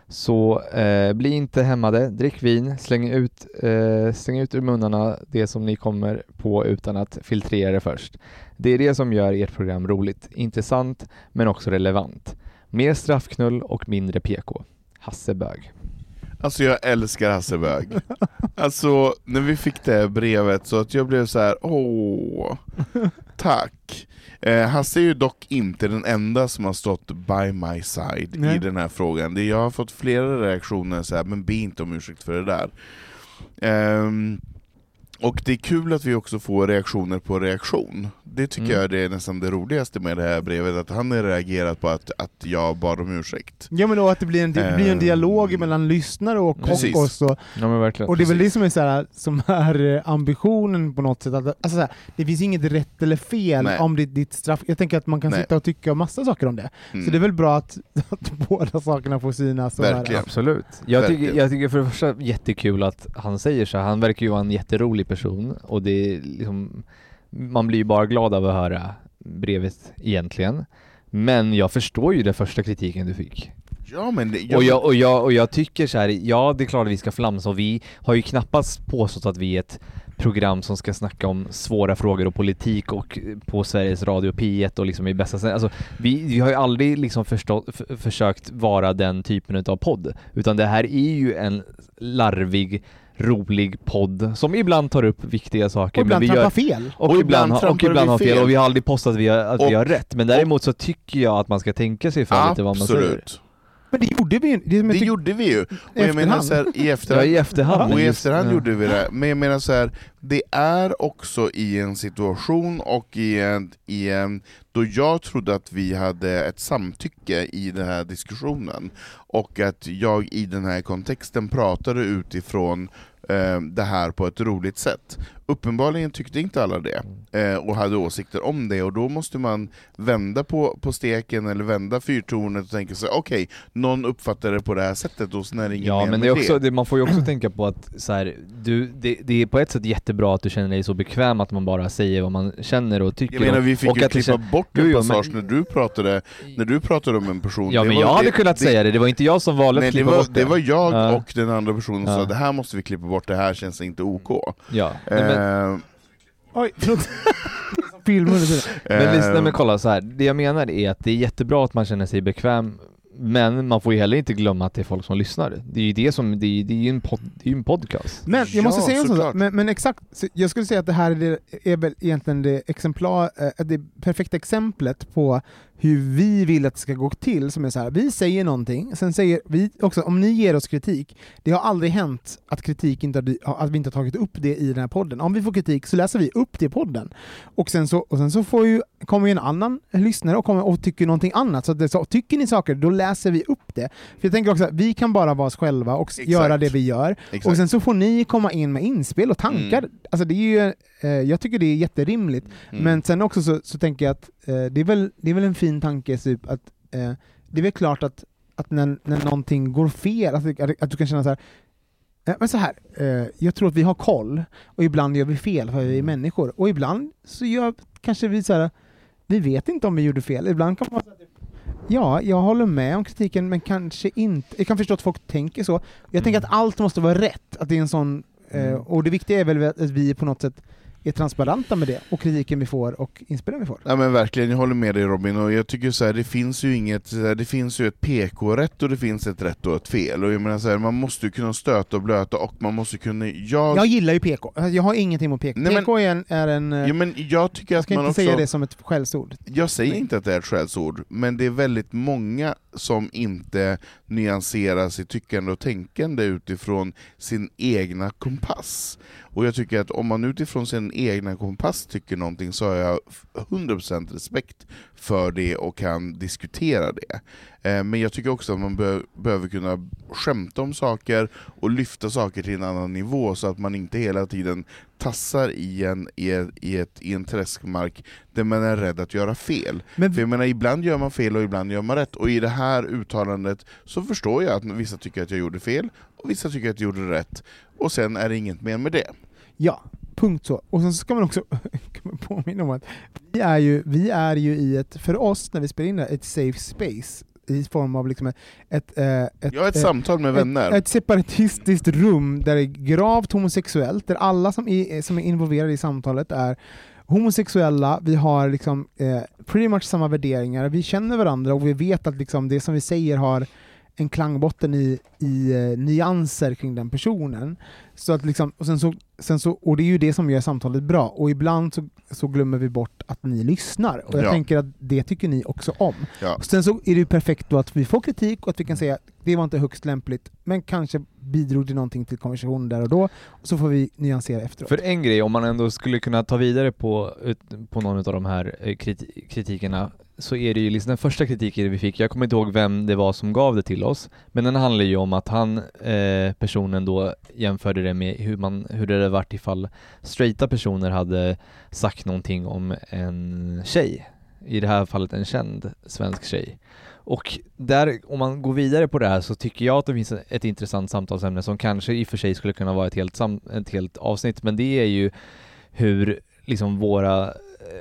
C: Så eh, bli inte hämmade, drick vin, släng ut, eh, släng ut ur munnarna det som ni kommer på utan att filtrera det först. Det är det som gör ert program roligt, intressant men också relevant. Mer straffknull och mindre PK. Hasse Bög.
A: Alltså jag älskar Hasse Bög. Alltså när vi fick det brevet så att jag blev så här: åh, tack. Eh, Hasse är ju dock inte den enda som har stått by my side
B: Nej.
A: i den här frågan. Det, jag har fått flera reaktioner så här, men be inte om ursäkt för det där. Ehm, Och det är kul att vi också får reaktioner på reaktion. Det tycker
C: Mm.
A: jag det är nästan det roligaste med det här brevet, att han har reagerat på att, att jag bad om ursäkt.
B: Ja men då att det blir en, det blir en
A: Ehm,
B: dialog mellan lyssnare och,
A: precis.
B: och oss. Och,
C: Ja men verkligen.
B: och det är väl det som är, så här, som är eh, ambitionen på något sätt. Att, alltså så här, det finns inget rätt eller fel
A: Nej.
B: om ditt, ditt straff. Jag tänker att man kan
A: Nej.
B: sitta och tycka massa saker om det.
A: Mm.
B: Så det är väl bra att, att båda sakerna får synas. och
A: Verkligen.
C: Absolut. Jag
A: Verkligen.
C: tycker, jag tycker för det första jättekul att han säger så här. han verkar ju vara en jätterolig person och det är liksom, man blir ju bara glad av att höra brevet egentligen. Men jag förstår ju den första kritiken du fick.
A: Ja men det,
C: Och, jag, och, jag, och jag tycker så här, ja det är klart att vi ska flamsa och vi har ju knappast påstått att vi är ett program som ska snacka om svåra frågor och politik och på Sveriges Radio P1 och liksom i bästa sätt. Alltså, vi, vi har ju aldrig liksom förstått, f- försökt vara den typen av podd, utan det här är ju en larvig, rolig podd som ibland tar upp viktiga saker.
B: Och ibland
C: vi
B: trampar fel.
C: och,
A: Och
C: ibland,
A: ibland
C: har- och ibland
A: vi
C: har fel.
A: fel.
C: och vi har aldrig påstått att vi har, att vi
A: Och-
C: har rätt. Men däremot så tycker jag att man ska tänka sig för lite vad man säger.
A: Absolut.
B: Men det gjorde vi ju. Det,
A: Det gjorde vi ju. Och jag menar så här, i
C: Ja,
A: efterhand,
C: i efterhand.
A: och i
C: just-
A: efterhand
C: ja.
A: gjorde vi det. Men jag menar så här, det är också i en situation och i en, i en då jag trodde att vi hade ett samtycke i den här diskussionen och att jag i den här kontexten pratade utifrån eh, det här på ett roligt sätt. Uppenbarligen tyckte inte alla det, eh, och hade åsikter om det, och då måste man vända på, på steken eller vända fyrtornet och tänka sig okej, någon uppfattar det på det här sättet och sen är det inget
C: Ja
A: mer
C: men det är också, det, man får ju också tänka på att så här, du, det, det är på ett sätt jättebra att du känner dig så bekväm att man bara säger vad man känner och tycker.
A: Jag menar vi fick
C: och
A: ju
C: att det
A: klippa bort en passage
C: men-
A: när du pratade, när du pratade om en person.
C: Ja
A: Det
C: men
A: var-
C: jag hade
A: det-
C: kunnat
A: det,
C: säga det, det var inte jag som valde
A: Nej,
C: att
A: det
C: klippa
A: var,
C: bort det.
A: det var jag
C: Ja.
A: och den andra personen som
C: Ja.
A: sa det här måste vi klippa bort, det här känns inte OK.
C: Ja. Nej, men,
A: Eh,
B: Oj, förlåt. Film under tiden.
C: men visst, nej,
A: eh,
C: men kolla så här. det jag menar är att det är jättebra att man känner sig bekväm men man får ju heller inte glömma att det är folk som lyssnar. Det är ju det som, det är, det är ju en, pod, det är ju en podcast.
B: Men jag måste
A: Ja,
B: säga en sak, men, men exakt, jag skulle säga att det här är, det, är väl egentligen det, exemplar, eh, det perfekta exemplet på hur vi vill att det ska gå till, som är så här, vi säger någonting, sen säger vi också, om ni ger oss kritik, det har aldrig hänt att kritik inte har, att vi inte har tagit upp det i den här podden. Om vi får kritik så läser vi upp det i podden. Och sen så, och sen så får ju, kommer ju en annan lyssnare och, kommer och tycker någonting annat, så, det, så tycker ni saker, då läser vi upp det. För jag tänker också att vi kan bara vara oss själva och
A: Exakt.
B: göra det vi gör,
A: exakt.
B: och sen så får ni komma in med inspel och tankar.
A: Mm.
B: Alltså det är ju, eh, jag tycker det är jätterimligt.
A: Mm.
B: Men sen också så, så tänker jag att eh, det, är väl, det är väl en fin tanke, typ, att eh, det är väl klart att, att när, när någonting går fel, att, att, att du kan känna så här eh, men så här, eh, jag tror att vi har koll, och ibland gör vi fel för vi är människor, och ibland så gör kanske vi så här, vi vet inte om vi gjorde fel, ibland kan man säga typ, Ja, jag håller med om kritiken, men kanske inte. Jag kan förstå att folk tänker så. Jag tänker att allt måste vara rätt, att det är en sån... Eh,
C: Mm.
B: och det viktiga är väl att vi på något sätt är transparenta med det, och kritiken vi får och inspelen vi får.
A: Ja men verkligen, jag håller med dig Robin, och jag tycker så här, det finns ju inget, det finns ju ett PK-rätt och det finns ett rätt och ett fel, och jag menar så här, man måste ju kunna stöta och blöta och man måste kunna... Jag,
B: Jag gillar ju PK, jag har ingenting emot PK.
A: Nej, men-
B: PK är en... Är en eh,
A: ja, men jag tycker
B: jag
A: att
B: ska
A: man
B: inte
A: också...
B: säga det som ett skällsord.
A: Jag säger
B: Nej.
A: inte att det är ett skällsord, men det är väldigt många som inte nyansera sitt tyckande och tänkande utifrån sin egna kompass. Och jag tycker att om man utifrån sin egna kompass tycker någonting så har jag 100% respekt för det och kan diskutera det. Eh, Men jag tycker också att man bör, behöver kunna skämta om saker och lyfta saker till en annan nivå så att man inte hela tiden tassar i en, i ett, i ett, i en träskmark där man är rädd att göra fel.
B: Men
A: För jag menar, ibland gör man fel och ibland gör man rätt, och i det här uttalandet så förstår jag att vissa tycker att jag gjorde fel, och vissa tycker att jag gjorde rätt, och sen är det inget mer med det.
B: Ja, punkt så. Och sen så ska man också påminna om att vi är, ju, vi är ju i ett, för oss när vi spelar in det här, ett safe space i form av liksom ett, ett, eh, ett,
A: Jag har ett
B: eh,
A: samtal med vänner.
B: Ett, ett separatistiskt rum där det är gravt homosexuellt, där alla som är, som är involverade i samtalet är homosexuella, vi har liksom eh, pretty much samma värderingar, vi känner varandra och vi vet att liksom det som vi säger har en klangbotten i, i uh, nyanser kring den personen. Så att liksom, och, sen så, sen så, och det är ju det som gör samtalet bra, och ibland så, så glömmer vi bort att ni lyssnar. Och jag
A: Ja.
B: tänker att det tycker ni också om.
A: Ja.
B: Och Sen så är det ju perfekt då att vi får kritik och att vi kan säga det var inte högst lämpligt, men kanske bidrog det någonting till konversationen där och då, och så får vi nyansera efteråt.
C: För en grej, om man ändå skulle kunna ta vidare på, på någon av de här eh, kriti- kritikerna, så är det ju liksom den första kritiken vi fick, jag kommer inte ihåg vem det var som gav det till oss, men den handlar ju om att han, eh, personen då jämförde det med hur, man, hur det hade varit ifall straighta personer hade sagt någonting om en tjej, i det här fallet en känd svensk tjej. Och där, om man går vidare på det här så tycker jag att det finns ett intressant samtalsämne som kanske i och för sig skulle kunna vara ett helt, sam, ett helt avsnitt, men det är ju hur liksom våra,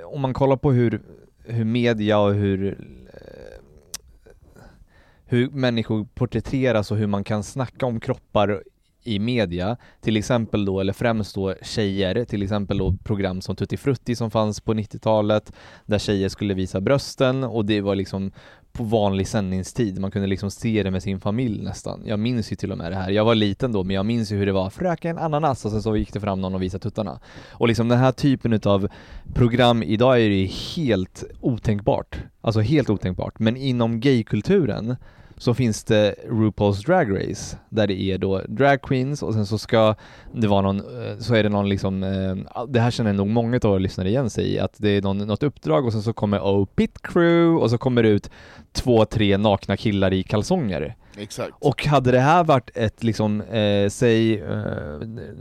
C: om man kollar på hur, hur media och hur eh, hur människor porträtteras och hur man kan snacka om kroppar i media, till exempel då, eller främst då tjejer, till exempel då program som Tutti Frutti som fanns på 90-talet, där tjejer skulle visa brösten. Och det var liksom på vanlig sändningstid, man kunde liksom se det med sin familj nästan. Jag minns ju till och med det här, jag var liten då, men jag minns ju hur det var, fröken ananas, och sen så gick det fram någon och visade tuttarna. Och liksom den här typen utav program, idag är det ju helt otänkbart. Alltså helt otänkbart. Men inom gaykulturen så finns det RuPaul's Drag Race där det är då drag queens och sen så ska det vara någon, eh, så är det någon liksom, eh, det här känner nog många av er lyssnare igen sig i, att det är någon, något uppdrag och sen så kommer Oh Pit Crew och så kommer det ut två, tre nakna killar i kalsonger.
A: Exakt.
C: Och hade det här varit ett liksom, eh, säg eh,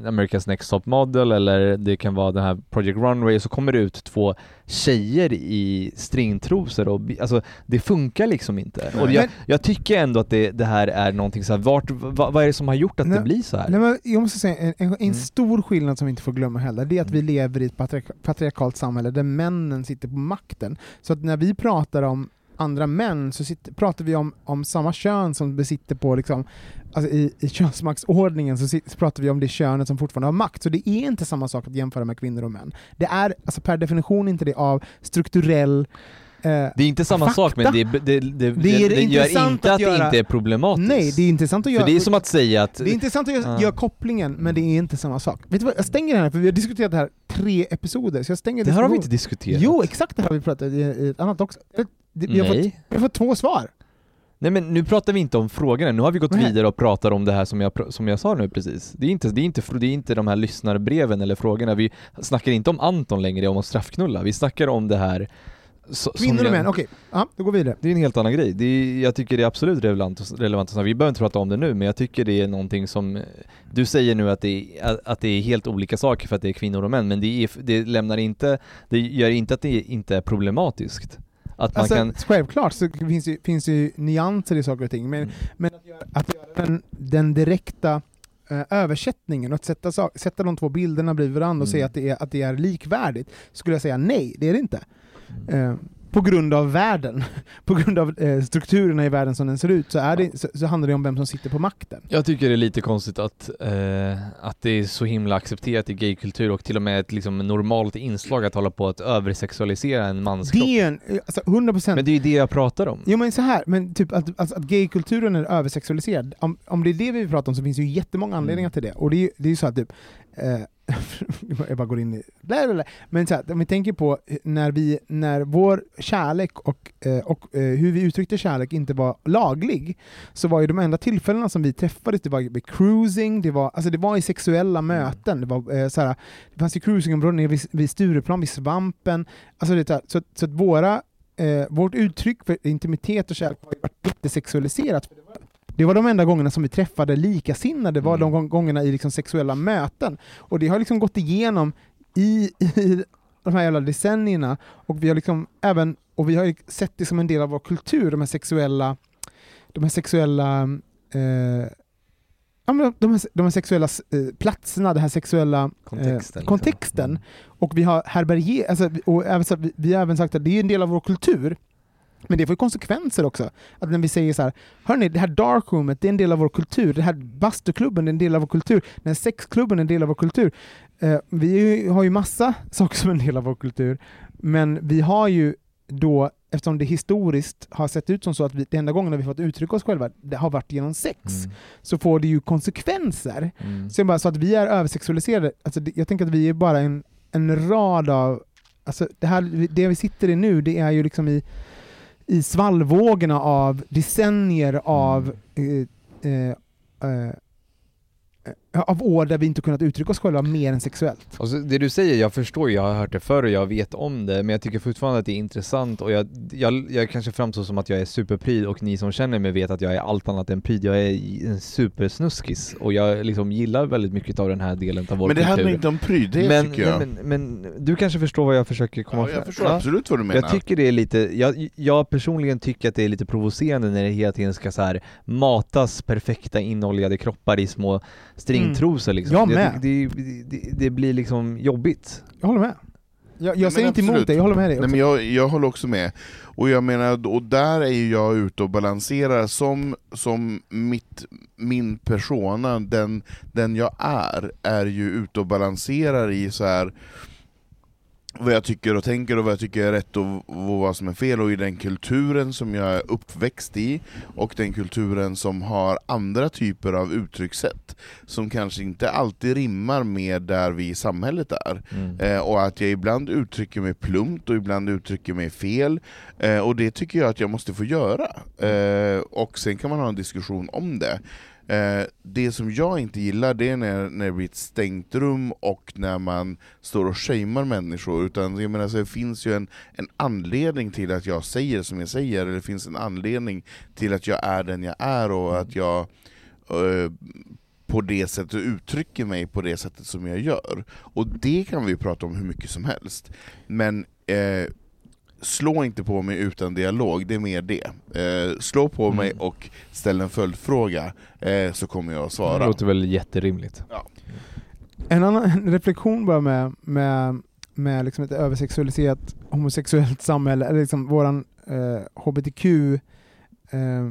C: America's Next Top Model eller det kan vara den här Project Runway så kommer det ut två tjejer i stringtrosor och alltså det funkar liksom inte. Och jag,
B: Men-
C: jag tycker ändå att det, det här är någonting så här, vart, vad, vad är det som har gjort att
B: Nej,
C: det blir så här?
B: Nej, men jag måste säga, en, en, en
C: Mm.
B: stor skillnad som vi inte får glömma heller, det är att vi lever i ett patriark patriarkalt samhälle där männen sitter på makten. Så att när vi pratar om andra män så sitter, pratar vi om, om samma kön som besitter på, liksom, alltså i, i könsmaktsordningen så, sit, så pratar vi om det könet som fortfarande har makt. Så det är inte samma sak att jämföra med kvinnor och män. Det är alltså per definition inte det av strukturell eh,
C: Det är inte samma
B: Fakta.
C: sak men det, det, det, det,
B: Det är
C: det gör inte
B: att
C: att, det
B: göra-
C: inte är problematiskt.
B: Nej, det är intressant att göra...
C: För det är som att säga att
B: Det är intressant att göra,
C: Ja.
B: göra kopplingen, men det är inte samma sak. Vet du vad, jag stänger den här, för vi har diskuterat det här tre episoder, så jag stänger
C: det här har vi inte diskuterat.
B: Jo, exakt det här har vi pratat i, i ett annat också. Vi har, fått, vi har fått två svar.
C: Nej men nu pratar vi inte om frågorna, nu har vi gått
B: Nej.
C: vidare och pratar om det här som jag, som jag sa nu precis. Det är, inte, det, är inte, det är inte de här lyssnarbreven eller frågorna, vi snackar inte om Anton längre, om att straffknulla, vi snackar om det här så,
B: Kvinnor och män, okej. Ja, då går vi vidare.
C: Det är en helt annan grej. Det är, jag tycker det är absolut relevant, relevant att. Vi behöver inte prata om det nu, men jag tycker det är någonting som... Du säger nu att det, är, att det är helt olika saker för att det är kvinnor och män, men det, är, det lämnar inte... Det gör inte att det inte är problematiskt. Att man
B: Alltså,
C: kan...
B: Självklart så finns det finns ju nyanser i saker och ting, men,
C: Mm.
B: men att göra, att göra den, den direkta eh, översättningen att sätta, sätta de två bilderna bredvid varandra och
C: Mm.
B: säga att det, är, att det är likvärdigt, skulle jag säga nej, det är det inte.
C: Mm.
B: Eh, på grund av världen, på grund av eh, strukturerna i världen som den ser ut, så, är det, så, så handlar det om vem som sitter på makten.
C: Jag tycker det är lite konstigt att, eh, att det är så himla accepterat i gaykultur och till och med ett liksom, normalt inslag att hålla på att översexualisera en mans kropp.
B: Det är en, eh, alltså 100%
C: Men det är ju det jag pratar om.
B: Jo men så här, men typ att, alltså, att gaykulturen är översexualiserad, om, om det är det vi pratar om så finns det ju jättemånga anledningar
C: Mm.
B: till det. Och det är ju det är ju så att typ, eh, jag bara går in i... Bla, bla, bla. Men så här, om vi tänker på när, vi, när vår kärlek och, eh, och eh, hur vi uttryckte kärlek inte var laglig, så var ju de enda tillfällena som vi träffades, det var vid cruising, det var, alltså det var i sexuella möten, det, var, eh, så här, det fanns ju cruisingområden vid, vid Stureplan, vid Svampen, alltså det, så, så att våra eh, vårt uttryck för intimitet och kärlek har ju varit. För det var- Det var de enda gångerna som vi träffade likasinnade, var
C: Mm.
B: de gång- gångerna i liksom sexuella möten. Och det har liksom gått igenom i, i de här jävla decennierna, och vi har liksom även och vi har sett det som en del av vår kultur, de här sexuella, de här sexuella eh, ja, men de, här, de här sexuella eh, platserna, den här sexuella
C: Kontexten,
B: eh,
C: liksom.
B: kontexten.
C: Mm.
B: Och vi har härbärgerat, alltså, och även, så, vi, vi har även sagt att det är en del av vår kultur, men det får ju konsekvenser också. Att när vi säger så här, hörni, det här darkroomet, det är en del av vår kultur, det här bastuklubben är en del av vår kultur, den här sexklubben är en del av vår kultur. Eh, vi har ju massa saker som är en del av vår kultur, men vi har ju då eftersom det historiskt har sett ut som så att vi, det enda gången vi fått uttrycka oss själva det har varit genom sex,
C: Mm.
B: så får det ju konsekvenser.
C: Mm.
B: Så, bara, så att vi är översexualiserade, alltså, det- jag tänker att vi är bara en, en rad av... Alltså, det, här, det vi sitter i nu, det är ju liksom i, i svallvågorna av decennier av eh, eh, eh, eh, av år där vi inte kunnat uttrycka oss själva mer än sexuellt.
C: Alltså, det du säger, jag förstår jag har hört det förr och jag vet om det, men jag tycker fortfarande att det är intressant och jag, jag, jag kanske framstår som att jag är superpryd och ni som känner mig vet att jag är allt annat än pryd. Jag är en supersnuskis och jag liksom gillar väldigt mycket av den här delen av vår
A: Men det
C: kultur.
A: handlar inte om pryd, det
C: men,
A: tycker jag.
C: Men, men, du kanske förstår vad jag försöker komma
A: ja,
C: fram
A: jag förstår absolut vad du menar.
C: Jag tycker det är lite, jag, jag personligen tycker att det är lite provocerande när det hela tiden ska så här matas perfekta inoljade kroppar i små stringtrosor liksom.
B: Jag
C: Det-
B: med.
C: Det, det, det, det blir liksom jobbigt.
B: Jag håller med. Jag, jag säger inte emot det, jag håller med dig.
A: Nej, men jag, jag håller också med. Och jag menar, och där är ju jag ute och balanserar som, som mitt, min persona, den, den jag är, är ju ute och balanserar i så här vad jag tycker och tänker och vad jag tycker är rätt och, vad som är fel, och i den kulturen som jag är uppväxt i, och den kulturen som har andra typer av uttryckssätt, som kanske inte alltid rimmar med där vi i samhället är.
C: Mm.
A: Eh, och att jag ibland uttrycker mig plumpt och ibland uttrycker mig fel. Eh, och det tycker jag att jag måste få göra. Eh, och sen kan man ha en diskussion om det. Eh, det som jag inte gillar det är när, när det blir ett stängt rum och när man står och shamear människor. Utan jag menar, så det finns ju en, en anledning till att jag säger som jag säger, eller det finns en anledning till att jag är den jag är och att jag eh, på det sättet uttrycker mig på det sättet som jag gör. Och det kan vi prata om hur mycket som helst. Men eh, slå inte på mig utan dialog, det är mer det. Eh, slå på
C: Mm.
A: mig och ställ en följdfråga, eh, så kommer jag att
C: Det
A: svara.
C: låter väl jätterimligt.
B: En annan reflektion bara med, med, med liksom ett översexualiserat homosexuellt samhälle, eller liksom våran eh, HBTQ eh,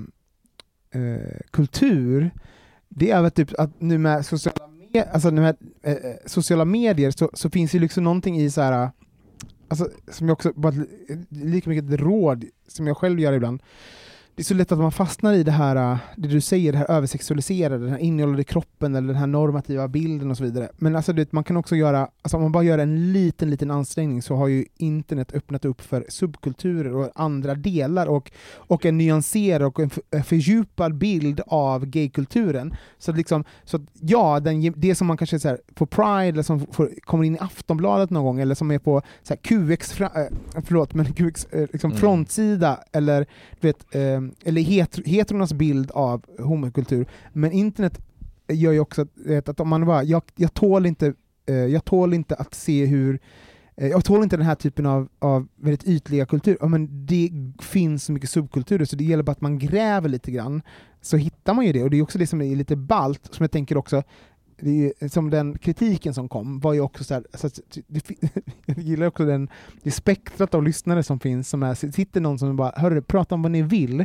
B: eh, kultur, det är väl typ att nu med sociala, med, alltså nu med, eh, sociala medier så, så finns ju liksom någonting i så här alltså, som jag också, bara lika mycket ett råd som jag själv gör ibland, det är så lätt att man fastnar i det här, äh, det du säger, det här översexualiserade, den här innehållande kroppen eller den här normativa bilden och så vidare. Men alltså, vet, man kan också göra, alltså om man bara gör en liten, liten ansträngning så har ju internet öppnat upp för subkulturer och andra delar och, och en nyanserad och en för- en fördjupad bild av gaykulturen. Så liksom, så att ja, den, det som man kanske så här, på Pride, eller som får, kommer in i Aftonbladet någon gång, eller som är på så här, QX, fra, äh, förlåt, men QX äh, liksom
C: Mm.
B: frontsida, eller du vet, eh, Eh, eller hetero, heterornas bild av homokultur. Men internet gör ju också att, att om man bara, jag, jag, tål inte, eh, jag tål inte att se hur eh, jag tål inte den här typen av, av väldigt ytliga kultur. Ja, men det finns så mycket subkulturer så det gäller bara att man gräver lite grann, så hittar man ju det. Och det är också det som är lite balt, som jag tänker också, är som den kritiken som kom var ju också så här, alltså, det, fi- jag gillar också den, det spektrat av lyssnare som finns, som är, sitter någon som bara hörru, prata om vad ni vill,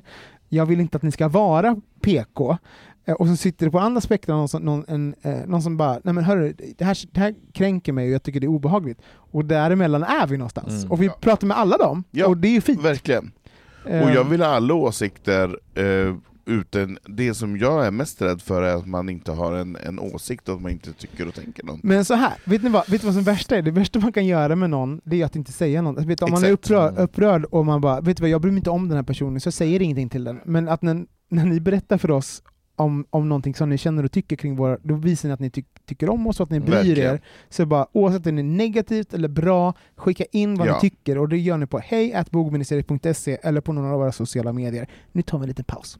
B: jag vill inte att ni ska vara PK, Eh, och så sitter det på andra spektrat någon, som- någon, en, eh, någon som bara, nej men hörru, det här, det här kränker mig och jag tycker det är obehagligt. Och däremellan är vi någonstans.
C: Mm.
B: Och vi
A: Ja.
B: pratar med alla dem,
A: Ja,
B: och det är ju fint.
A: Verkligen. Och
B: Eh,
A: jag vill ha alla åsikter eh, utan det som jag är mest rädd för är att man inte har en, en åsikt och att man inte tycker och tänker något.
B: Men så här, vet ni, vad, vet ni vad som är värsta är? Det värsta man kan göra med någon, det är att inte säga något. Vet, du, om man är upprörd,
C: Mm.
B: upprörd och man bara, vet du vad, jag bryr mig inte om den här personen, så jag säger ingenting till den. Men att när, när ni berättar för oss om, om någonting som ni känner och tycker kring våra, då visar ni att ni ty tycker om oss och att ni bryr
A: Verkligen.
B: er. Så bara, oavsett om det är negativt eller bra, skicka in vad
A: Ja.
B: ni tycker och det gör ni på hej eller på några av våra sociala medier. Nu tar vi en liten paus.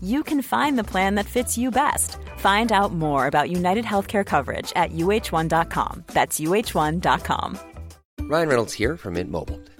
D: you can find the plan that fits you best. Find out more about United Healthcare coverage at uh1.com. That's uh1.com.
E: Ryan Reynolds here from Mint Mobile.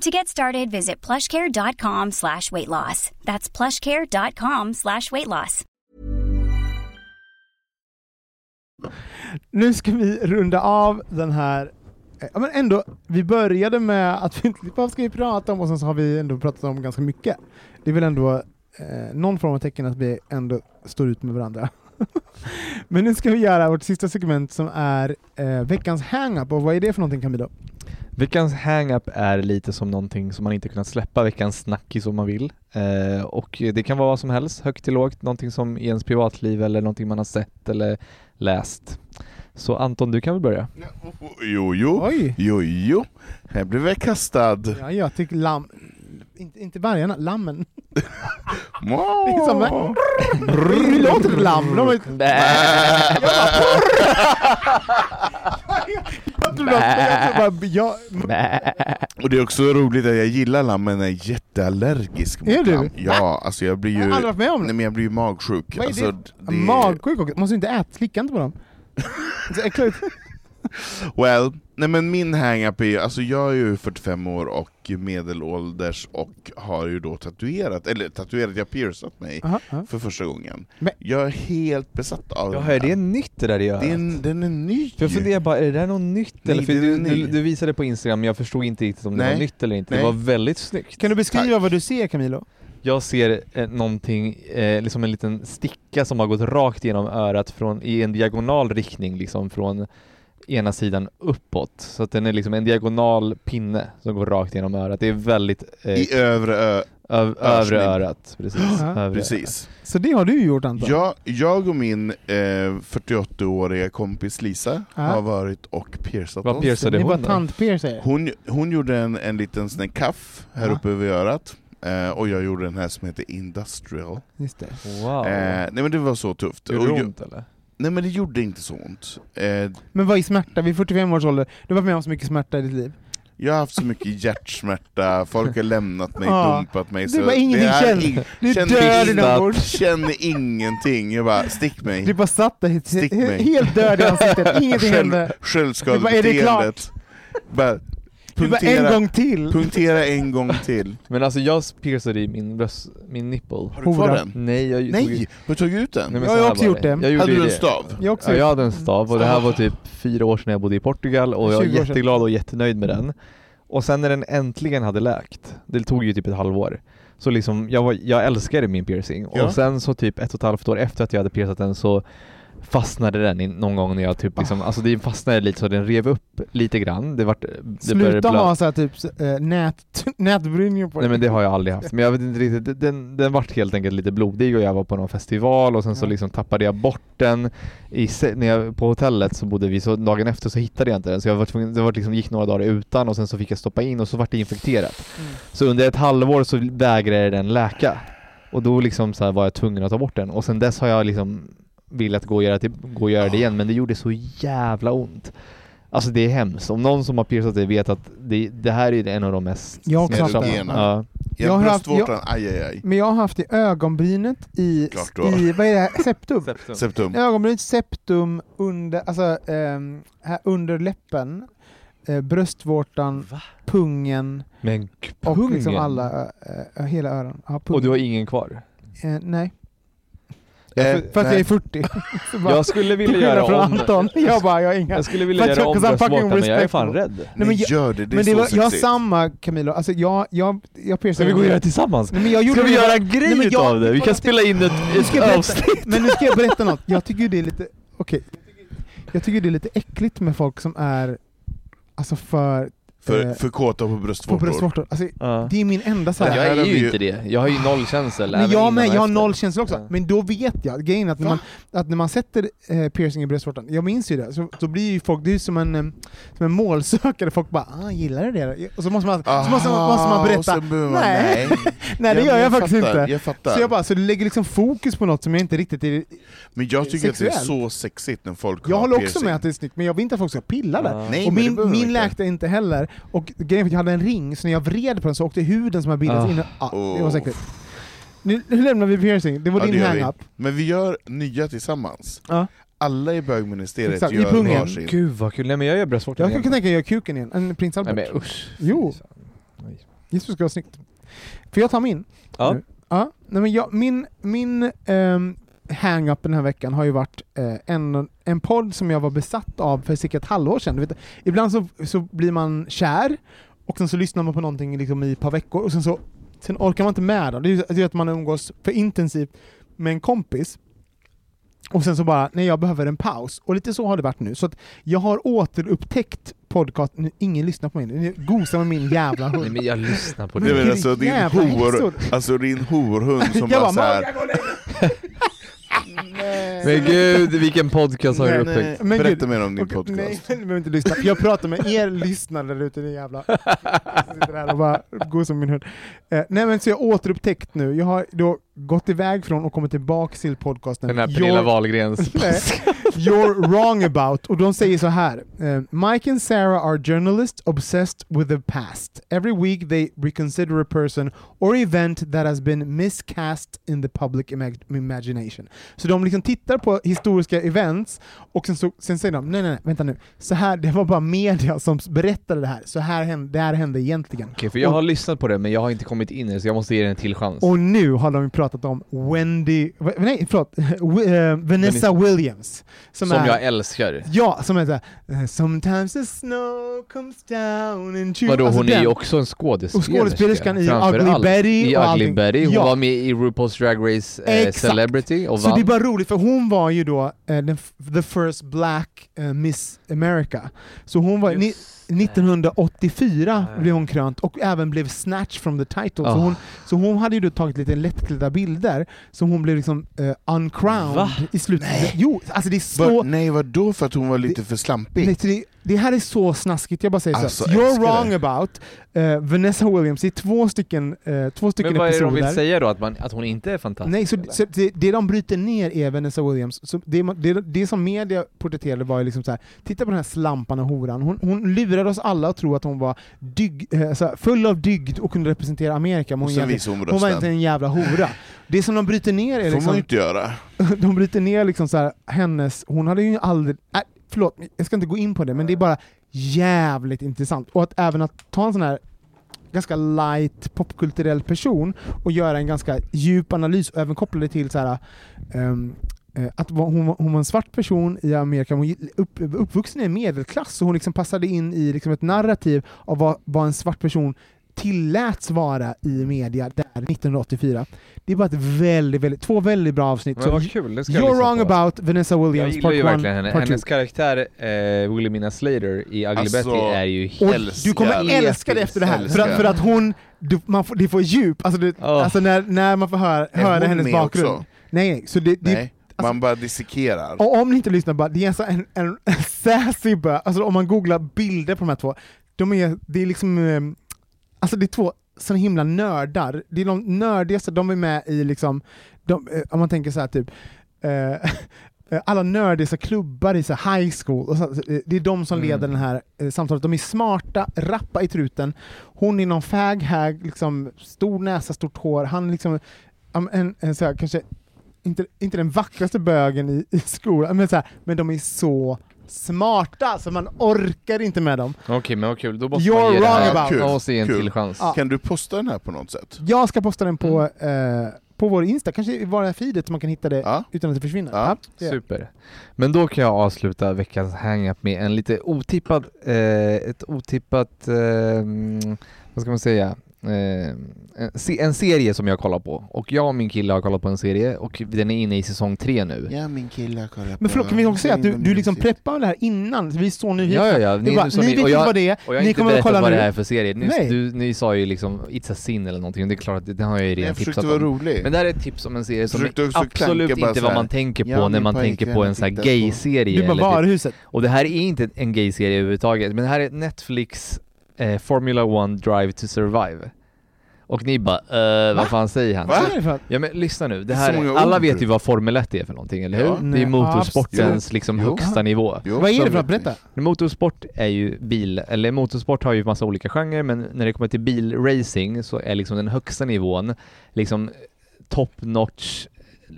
F: To get started, visit plushcare.com slash weight loss. That's plushcare.com slash weight loss.
B: Nu ska vi runda av den här Ja, men ändå, vi började med att vi inte vad ska vi prata om och sen så har vi ändå pratat om ganska mycket. Det är väl ändå eh, någon form av tecken att vi ändå står ut med varandra. men nu ska vi göra vårt sista segment som är eh, veckans hang-up och vad är det för någonting Camilla?
C: Veckans hang-up är lite som någonting som man inte kunnat släppa, veckans snackis om man vill. Eh, och det kan vara vad som helst, högt till lågt, någonting som i ens privatliv eller någonting man har sett eller läst. Så Anton, du kan väl börja?
A: Jo, jo,
B: Oj!
A: jo, jo. Här blev jag kastad.
B: Ja, jag tycker lamm... Inte, inte vargarna, lammen.
A: Wow.
B: Det låter lamm? De är... Jag trodde att... Jag bara... Jag,
A: Och det är också roligt att jag gillar lamm men är jätteallergisk mot
B: Är du?
A: lamm. Ja, alltså jag blir
B: Jag har
A: ju...
B: aldrig varit med om det.
A: Nej men jag blir ju magsjuk.
B: Vad är
A: alltså,
B: det? Magsjuk också? Måste du inte äta? Slicka inte på dem. Så äckligt ut.
A: Well, nej men min hang-up är ju, alltså jag är ju 45 år och medelålders och har ju då tatuerat, eller tatuerat, jag har piercat mig
B: Aha, aha.
A: för första gången.
B: Men-
A: Jag är helt besatt av
C: Ja,
A: den
C: är det nytt det där i örat?
A: Det är en, den är ny!
C: För jag funderar bara, är det där något nytt?
A: Nej,
C: eller? För
A: det är
C: du,
A: ny.
C: du, du visade på Instagram, men jag förstod inte riktigt om det
A: Nej.
C: var nytt eller inte.
A: Nej.
C: Det var väldigt snyggt.
B: Kan du beskriva vad du ser Camilo?
C: Jag ser eh, någonting, eh, liksom en liten sticka som har gått rakt genom örat från, i en diagonal riktning liksom från ena sidan uppåt. Så att den är liksom en diagonal pinne som går rakt genom örat. Det är väldigt eh,
A: I övre ö...
C: öv, övre örat. Precis. Övre
A: Precis.
B: Så det har du gjort Anton?
A: Jag, jag och min eh, 48-åriga kompis Lisa
B: Ja.
A: har varit och piercat
C: Vad
A: oss.
C: piercade
B: Ni var
C: hon då?
A: Hon, hon gjorde en, en liten sån här kaff här
B: Ja.
A: uppe vid örat, eh, och jag gjorde den här som heter Industrial.
B: Just det.
C: Wow.
A: Eh, nej men det var så tufft.
C: Gjorde det ont eller?
A: Nej men det gjorde inte så ont. Eh,
B: Men vad är smärta? Vid 45 års ålder, du har varit med om så mycket smärta i ditt liv.
A: jag har haft så mycket hjärtsmärta, folk har lämnat mig,
B: Ja.
A: dumpat mig.
B: Du
A: så
B: bara ingenting
A: ing-
B: Du
A: känner
B: dör inombords.
A: Känner ingenting, jag bara stick mig.
B: Du bara satt där helt,
A: Stick mig.
B: helt död i ansiktet, ingenting
A: Själv,
B: hände.
A: självskadebeteendet. Bara,
B: Du bara en
A: punktera,
B: gång till.
A: punktera en gång till.
C: Men alltså jag piercade i min bröst, min nipple.
A: Har du kvar den?
C: Nej, jag tog
A: Nej, har du tagit ut den?
C: Nej,
B: Jag har också gjort det.
C: Jag gjorde
A: Hade du en stav?
B: Jag också.
C: Ja, jag hade en stav och det här var typ fyra år sedan jag bodde i Portugal och jag var
B: 20 år sedan.
C: jätteglad och jättenöjd med den. Och sen när den äntligen hade läkt, det tog ju typ ett halvår, så liksom, jag, var, jag älskade min piercing.
A: Ja.
C: Och sen så typ ett och ett halvt år efter att jag hade piercat den så fastnade den i, någon gång när jag typ liksom, alltså det fastnade lite så den rev upp lite grann. Det vart, det
B: Sluta ha så här, typ äh, nät, nätbrynjor på
C: Nej
B: dig.
C: men det har jag aldrig haft, men jag vet inte riktigt, den, den vart helt enkelt lite blodig och jag var på någon festival och sen så liksom tappade jag bort den i, när jag, på hotellet så bodde vi, så dagen efter så hittade jag inte den så jag var tvungen, det var liksom, gick några dagar utan och sen så fick jag stoppa in och så vart det infekterat.
B: Mm.
C: Så under ett halvår så vägrade den läka och då liksom så var jag tvungen att ta bort den och sen dess har jag liksom velat gå och göra, till, gå och göra det igen men det gjorde så jävla ont. Alltså det är hemskt. Om någon som har piercat det vet att det, det här är en av de mest
B: Jag har också haft
C: smärtsamma.
B: det.
C: Ja.
A: Jag
B: Jag
A: har
B: haft-
A: bröstvårtan, aj aj aj.
B: Men jag har haft i ögonbrynet i, i vad är det här? Septum?
A: Septum.
B: Ögonbrynet, septum, under, alltså, ehm, här under läppen, eh, bröstvårtan, pungen
C: Men
B: och
C: pungen?
B: liksom alla, eh, hela öron. Ja.
C: Och du har ingen kvar?
B: eh, nej. för,
A: Eh,
B: för att jag är 40. Så bara-
C: Jag skulle vilja göra
B: från
C: om...
B: Anton. Jag bara, jag har inga...
C: Jag skulle vilja göra
B: jag-
C: om bröstvårtan men jag är fan rädd.
B: Nej, men jag-
A: gör det, det är
B: men
A: så
B: det var, jag har samma Camilo, alltså jag, jag, jag piercar
C: Ska vi gå och göra det tillsammans?
B: Nej, men jag gjorde
C: Ska vi göra en grej
B: Nej, men jag-
C: utav det? Vi kan spela in ett, ett avsnitt.
B: men nu ska jag berätta något. Jag tycker det är lite, okej. Jag tycker det är lite äckligt med folk som är, alltså för,
A: För,
B: eh,
A: för kåta på
B: på
A: bröstvårtor.
B: bröstvårtor. Alltså,
C: Ja.
B: det är min enda så här.
C: Jag är ju inte det. Jag har ju noll känsel
B: Men jag med, jag har noll känsla också.
C: Ja.
B: Men då vet jag, grejen är att när man, att när man sätter eh, piercing i bröstvårtan, jag minns ju det, så, så blir ju folk, det är ju som en, eh, som en målsökare, folk bara ah, gillar du det? Och så måste man, så måste man, måste man
A: Aha,
B: berätta,
A: man-
B: nej,
A: nej.
B: det gör
A: men
B: jag, faktiskt
A: fattar,
B: inte.
A: Jag fattar.
B: Så jag bara, så lägger liksom fokus på något som jag inte riktigt är...
A: men jag tycker att det är
B: sexuell.
A: så sexigt när folk
B: Jag
A: har
B: håller också
A: piercing.
B: med att det är snyggt, men jag vill inte att folk ska pilla där.
C: Ja.
A: Nej,
B: och min,
A: behöver
B: min läkte inte heller, och grejen var att jag hade en ring, så när jag vred på den så åkte huden som har bildats
C: Ah.
B: in ah, Det var
A: Oh.
B: säkert. Nu, nu lämnar vi piercing, det var
A: Ja,
B: din hang-up.
A: Men vi gör nya tillsammans.
B: Ja.
A: Alla i bögministeriet
B: Exakt, i
A: gör
B: pungen.
A: varsin.
C: Gud vad kul. Nej men jag gör bröstvårtan
B: Jag
C: igen.
B: skulle kunna tänka mig att göra kuken igen, en prins
C: Nej
B: Albert.
C: men usch.
B: Jo.
C: Nej.
B: Jesus ska vara snyggt. Får jag ta min?
C: Ja.
B: Nu? ja. Nej, men jag, min min ehm, hang-up den här veckan har ju varit eh, en, en podd som jag var besatt av för cirka ett halvår sedan. Du vet, ibland så, så blir man kär, och sen så lyssnar man på någonting liksom i ett par veckor, och sen så sen orkar man inte med det. Det är det är att man umgås för intensivt med en kompis, och sen så bara, nej jag behöver en paus. Och lite så har det varit nu. Så att jag har återupptäckt podcast, nu, ingen lyssnar på mig nu, Ni gosar med min jävla hund.
C: Nej men jag lyssnar på
A: är väl alltså din, hor, alltså din horhund som
B: jag
A: bara
B: bara,
A: såhär...
C: Men gud vilken podcast har du upptäckt?
B: Men
A: Berätta
B: gud,
A: mer om din
B: okej,
A: podcast.
B: Nej, ni behöver inte lyssna. Jag pratar med er lyssnare där ute, ni jävla... Jag sitter här och bara gosar med min hund. Eh, nej men så jag återupptäckt nu, jag har då gått iväg från och kommit tillbaka till podcasten
C: Den här Pernilla Wahlgrens...
B: You're wrong about. Och de säger så här. eh, Mike and Sarah are journalists obsessed with the past. Every week they reconsider a person or event that has been miscast in the public imag- imagination. Så de liksom tittar på historiska events och sen, så, sen säger de nej, nej, nej, vänta nu. Så här, det var bara media som berättade det här. Så här hände, det här hände egentligen.
C: Okej, för jag har lyssnat på det men jag har inte kommit in i det så jag måste ge det en till chans.
B: Och nu har de ju pratat om Wendy, nej förlåt, eh, Vanessa Williams. Som,
C: Som
B: är,
C: jag älskar.
B: Ja, som är såhär eh, Sometimes the snow comes down and you...
C: Vadå,
B: Alltså
C: hon är ju
B: den.
C: också en skådespelerska.
B: Och skådespelerskan i Ugly. Betty
C: I Ugly. Betty, hon
B: Ja.
C: var med i RuPaul's Drag Race eh. Celebrity och
B: Så det är
C: vann.
B: bara roligt, för hon var ju då eh, den, the first black eh, Miss America. Så hon var... Ni, 1984 blev hon krönt och även blev snatched from the title. Så,
C: Ah.
B: hon, så hon hade ju då tagit lite lättklädda bilder, så hon blev liksom eh, uncrowned
C: Va?
B: i slutet.
A: Nej.
B: Jo, alltså det är så...
A: Var, nej vadå för att hon var lite för slampig?
B: Nej, det, det här är så snaskigt, jag bara säger
A: Alltså,
B: så. You're wrong
A: det.
B: about eh, Vanessa Williams, det är två stycken, eh, två stycken
C: Men vad är det de
B: episoder.
C: vill säga då? Att, man, att hon inte är fantastisk?
B: Nej, så, så det, det de bryter ner är Vanessa Williams. Så det, det, det som media porträtterade var ju liksom så här. titta på den här slampan och horan. Hon, hon lurade oss alla att tro att hon var dyg, eh, så här, full av dygd och kunde representera Amerika, men hon,
A: hon
B: hon var inte en jävla hora. Det som de bryter ner är
A: får man ju
B: liksom,
A: inte göra.
B: de bryter ner liksom så här, hennes, hon hade ju aldrig, äh, förlåt, jag ska inte gå in på det, men det är bara jävligt intressant. Och att även att ta en sån här ganska light popkulturell person och göra en ganska djup analys och även koppla det till så här, um, att hon, var- hon var en svart person i Amerika, hon upp, uppvuxen i en medelklass, så hon liksom passade in i liksom ett narrativ av vad, vad en svart person tilläts vara i media där 1984. Det är bara ett väldigt, väldigt, två väldigt bra avsnitt.
C: Men vad kul, det ska jag
B: You're wrong
C: på.
B: about Vanessa
C: Jag
B: Williams,
C: gillar
B: part
C: ju
B: one,
C: verkligen henne.
B: part two.
C: Hennes karaktär, eh, Wilhelmina Slater i Ugly
A: Alltså,
C: Betty, är ju helt...
B: du kommer älska det efter det här, för att, för att hon, du, man får, det får djup, alltså, det,
C: Ja.
B: alltså när, när man får höra, höra hennes bakgrund.
A: också?
B: Nej, nej, så det, det,
A: Nej, man bara dissekerar.
B: och om ni inte lyssnar, bara, det är alltså en, en, en sassy bö, alltså om man googlar bilder på de här två, de är, det är liksom, eh, alltså det är två såna himla nördar, det är de nördigaste, de är med i liksom, de, eh, om man tänker så här typ, eh, eh, alla nördiga klubbar i så high school, och så, eh, det är de som
C: Mm.
B: leder den här eh, samtalet. De är smarta, rappa i truten. Hon är någon fag-hag, liksom, stor näsa, stort hår. Han är liksom men en, en så här, kanske inte, inte den vackraste bögen i, i skolan, men, så här, men de är så smarta så man orkar inte med dem.
C: Okej men vad kul, då måste
B: You're
C: man ge det
B: wrong
C: här,
B: about.
A: Kul,
C: man måste ge en
A: kul.
C: till chans.
B: Ja.
A: Kan du posta den här på något sätt?
B: Jag ska posta den på,
C: Mm.
B: eh, på vår Insta, kanske i våra feedet så man kan hitta det
A: Ja.
B: utan att det försvinner.
A: Ja.
B: det.
C: Super. Men då kan jag avsluta veckans hang-up med en lite otippad, eh, ett otippat, eh, vad ska man säga, en, se- en serie som jag kollar på. Och jag och min kille har kollat på en serie och den är inne i säsong tre nu.
A: Ja, min kille kollar
B: Men förlåt, kan vi också säga att du, du liksom preppade det här innan? Vi står nu
C: Ja, ja, ja.
B: Du bara, ni
C: ni-
B: vet inte
C: jag-
B: vad det är,
C: Och jag har
B: ni
C: inte
B: kommer att
C: berättat
B: kolla
C: vad
B: nu.
C: det är för serie. Ni,
B: Nej.
C: du, ni sa ju liksom It's a sin eller någonting, det är klart att det har jag ju redan
A: Jag försökte
C: tipsat
A: vara
C: om.
A: rolig.
C: Men det här är ett tips om en serie som är absolut inte
A: så
C: vad man tänker på
A: Ja,
C: när man tänker på en sån här
A: på-
C: gay-serie.
B: Du bara,
C: typ-
B: varuhuset.
C: och det här är inte en gay-serie överhuvudtaget, men det här är Netflix eh, Formula One Drive to Survive. Och ni bara, eh, vad fan säger han?
A: Va?
C: Ja men lyssna nu, det
A: Det är
C: här,
A: så många
C: alla
A: ord.
C: vet ju vad Formel 1 är för någonting, eller hur?
A: Ja.
C: det är
B: Nej,
C: motorsportens liksom
A: Jo.
C: högsta nivå.
A: Jo,
B: Vad är det för att berätta?
C: Motorsport är ju bil, eller motorsport har ju massa olika genrer men när det kommer till bilracing så är liksom den högsta nivån liksom top notch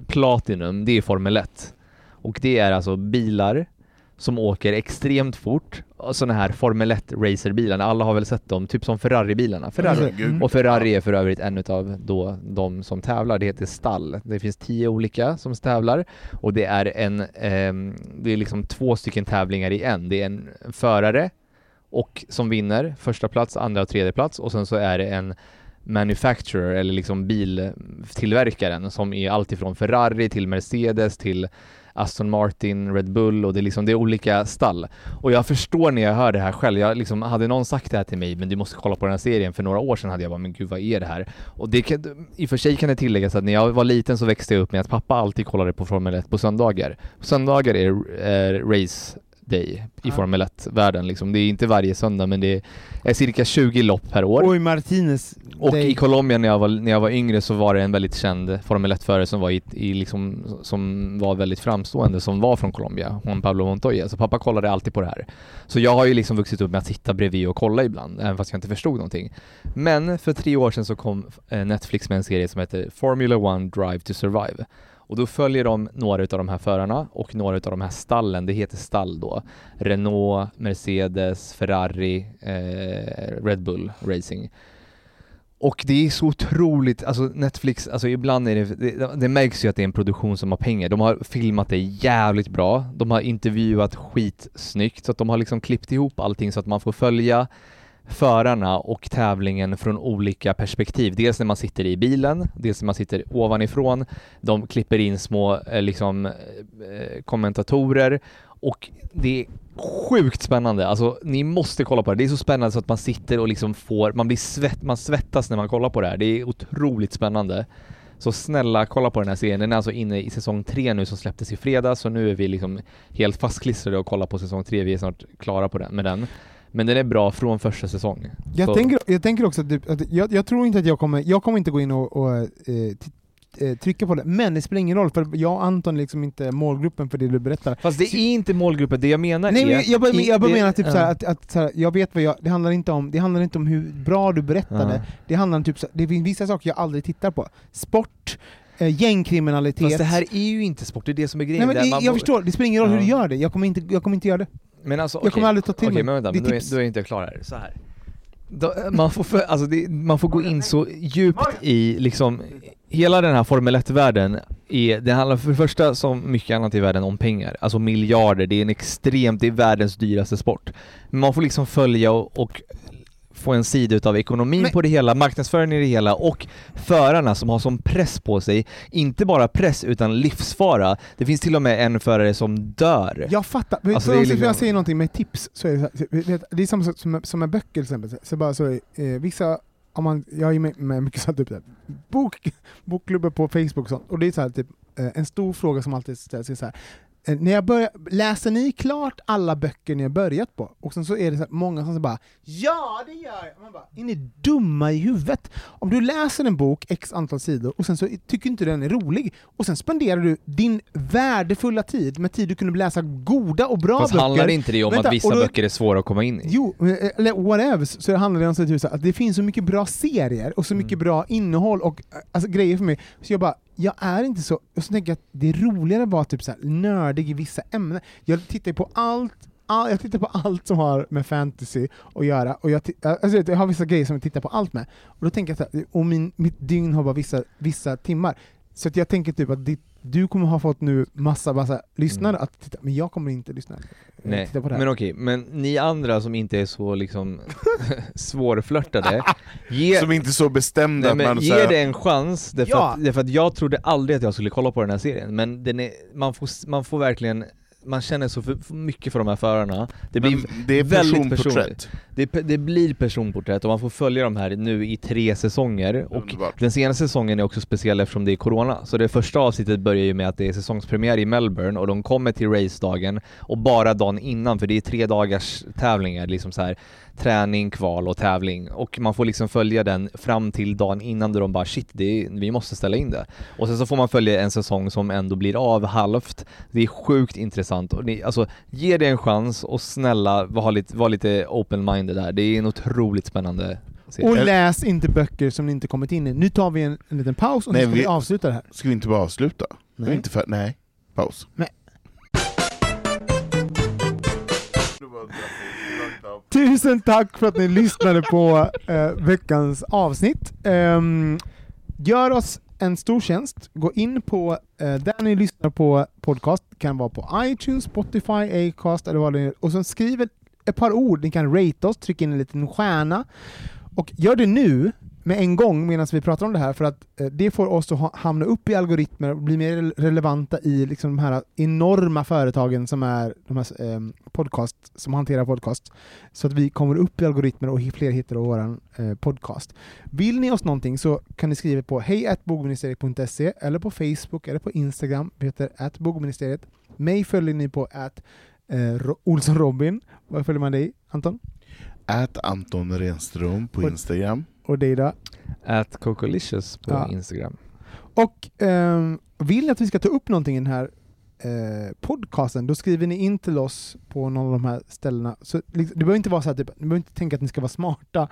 C: platinum, det är Formel 1. Och det är alltså bilar som åker extremt fort, sådana här Formel 1 racerbilarna, alla har väl sett dem, typ som Ferrari-bilarna. Ferrari.
A: Herregud.
C: Och Ferrari är för övrigt en av då de som tävlar, det heter stall. Det finns tio olika som tävlar och det är en, ehm, det är liksom två stycken tävlingar i en. Det är en förare och som vinner första plats, andra och tredje plats och sen så är det en manufacturer eller liksom biltillverkaren som är alltifrån Ferrari till Mercedes till Aston Martin, Red Bull och det är liksom det är olika stall. Och jag förstår när jag hör det här själv, jag liksom, hade någon sagt det här till mig, men du måste kolla på den här serien, för några år sedan hade jag bara, men gud vad är det här? Och det kan, i och för sig kan det tilläggas att när jag var liten så växte jag upp med att pappa alltid kollade på Formel 1 på söndagar. På söndagar är, är race day i
B: Ja.
C: Formel 1-världen liksom. Det är inte varje söndag, men det är cirka 20 lopp per år.
B: Oj, Martinez.
C: Och
B: Day.
C: i Colombia när jag, var, när jag var yngre så var det en väldigt känd Formel 1-förare som var i, i liksom, som var väldigt framstående, som var från Colombia, Juan Pablo Montoya. Så pappa kollade alltid på det här. Så jag har ju liksom vuxit upp med att sitta bredvid och kolla ibland, även fast jag inte förstod någonting. Men för tre år sedan så kom eh, Netflix med en serie som heter Formula One Drive to Survive. Och då följer de några av de här förarna och några av de här stallen, det heter stall då. Renault, Mercedes, Ferrari, eh, Red Bull Racing. Och det är så otroligt, alltså Netflix, alltså ibland är det, det, det märks ju att det är en produktion som har pengar. De har filmat det jävligt bra, de har intervjuat skitsnyggt, så att de har liksom klippt ihop allting så att man får följa förarna och tävlingen från olika perspektiv. Dels när man sitter i bilen, dels när man sitter ovanifrån. De klipper in små eh, liksom, eh, kommentatorer och det är sjukt spännande. Alltså ni måste kolla på det. Det är så spännande så att man sitter och liksom får, man blir svett, man svettas när man kollar på det här. Det är otroligt spännande. Så snälla kolla på den här serien. Den är alltså inne i säsong tre nu som släpptes i fredags så nu är vi liksom helt fastklistrade och kollar på säsong tre. Vi är snart klara på den, med den. Men den är bra från första säsong.
B: Jag, tänker, jag tänker också att, du, att jag, jag tror inte att jag kommer, jag kommer inte gå in och, och eh, eh, trycka på det, men det spelar ingen roll för jag och Anton är liksom inte målgruppen för det du berättar.
C: Fast det är inte målgruppen, det jag menar
B: Nej,
C: är...
B: men jag bara, jag bara menar typ såhär, att, att såhär, jag vet vad jag, det handlar inte om, det handlar inte om hur bra du berättade,
C: Ja.
B: det handlar om typ så, det finns vissa saker jag aldrig tittar på. Sport, gängkriminalitet.
C: Fast det här är ju inte sport, det är det som är grejen.
B: Nej, men det,
C: man
B: jag förstår, det spelar ingen roll hur du gör det, jag kommer inte, jag kommer inte göra det.
C: Men alltså,
B: Jag kommer
C: okej.
B: aldrig ta till
C: Okej,
B: mig.
C: men vänta, men då, är, då är jag inte klar här. Så här. Då, man, får för, alltså det, man får gå in så djupt i liksom Hela den här Formel 1-världen är, det handlar för det första som mycket annat i världen om pengar, alltså miljarder, det är en extremt, det är världens dyraste sport. Men man får liksom följa och, och få en sida utav ekonomin
B: Men-
C: på det hela, marknadsföringen i det hela och förarna som har som press på sig, inte bara press utan livsfara. Det finns till och med en förare som dör.
B: Jag fattar, men
C: Alltså, det liksom-
B: jag säger någonting med tips, så är det, så här, det är sak som, som med böcker till exempel. Så- bara så, eh, vissa, om man, jag är med, med mycket så här, typ, här, bok, bokklubbar på Facebook och sånt, och det är så här, typ, eh, en stor fråga som alltid ställs är så här, när jag börjar, läser ni klart alla böcker ni har börjat på? Och sen så är det så många som så bara Ja, det gör jag! Man bara, är ni dumma i huvudet? Om du läser en bok, x antal sidor, och sen så tycker inte den är rolig, och sen spenderar du din värdefulla tid med tid du kunde läsa goda och bra
C: Fast
B: böcker.
C: handlar det inte det om
B: Vänta,
C: att vissa
B: då-
C: böcker är svåra att komma in i?
B: Jo, eh, eller whatever, så handlar det om så typ att det finns så mycket bra serier och så mycket
C: Mm.
B: bra innehåll och eh, alltså, grejer för mig, så jag bara, jag är inte så, och så tänker jag att det är roligare att vara typ så här, nördig i vissa ämnen. Jag tittar ju på allt all, jag tittar på allt som har med fantasy att göra, och jag, alltså, jag har vissa grejer som jag tittar på allt med, och då tänker jag så här, och min, mitt dygn har bara vissa, vissa timmar, så att jag tänker typ att ditt, du kommer ha fått nu massa, massa lyssnare
C: Mm.
B: att titta, men jag kommer inte lyssna. eh,
C: Nej,
B: titta på det här.
C: men okej, men ni andra som inte är så liksom svårflörtade, ge,
A: Som inte är så bestämda
C: nej,
A: att
C: men
A: man
C: ge
A: säger
C: det en chans, därför,
B: Ja.
C: att, därför att jag trodde aldrig att jag skulle kolla på den här serien, men den är, man, får, man får verkligen man känner så för, för mycket för de här förarna, det blir
A: Men det är
C: väldigt
A: personporträtt.
C: Det, det blir personporträtt och man får följa de här nu i tre säsonger och
A: Underbart.
C: den senaste säsongen är också speciell eftersom det är Corona. Så det första avsnittet börjar ju med att det är säsongspremiär i Melbourne och de kommer till racedagen och bara dagen innan, för det är tre dagars tävlingar, liksom så här träning, kval och tävling och man får liksom följa den fram till dagen innan då de bara shit, det är, vi måste ställa in det. Och sen så får man följa en säsong som ändå blir av halvt. Det är sjukt intressant och ni, alltså ge det en chans och snälla var lite, var lite open-minded där. Det är en otroligt spännande serie.
B: Och läs inte böcker som ni inte kommit in i. Nu tar vi en, en liten paus och
A: Nej,
B: nu ska vi,
A: vi-
B: avsluta det här.
A: Ska vi inte bara avsluta?
B: Nej.
A: Inte för, nej, paus.
B: Nej. Tusen tack för att ni lyssnade på eh, veckans avsnitt. Ehm, gör oss en stor tjänst. Gå in på eh, där ni lyssnar på podcast. Det kan vara på iTunes, Spotify, Acast eller vad det är. Och sen skriv ett, par ord. Ni kan rate oss, trycka in en liten stjärna. Och gör det nu med en gång medan vi pratar om det här för att eh, det får oss att ha, hamna upp i algoritmer och bli mer re- relevanta i liksom de här enorma företagen som är de här eh, podcast, som hanterar podcast. Så att vi kommer upp i algoritmer och fler hittar vår eh, podcast. Vill ni oss någonting så kan ni skriva på hejatbogministeriet.se eller på Facebook eller på Instagram. Vi heter atbogministeriet. Mig följer ni på at eh, Olsson Robin. Vad följer man dig Anton?
A: Ät Anton Renström på Instagram.
B: Och dig då?
C: At Cocolicious på
B: Ja.
C: Instagram.
B: Och ehm, vill ni att vi ska ta upp någonting i den här eh, podcasten, då skriver ni in till oss på någon av de här ställena. Så, liksom, det behöver inte vara så här, typ, ni behöver inte tänka att ni ska vara smarta.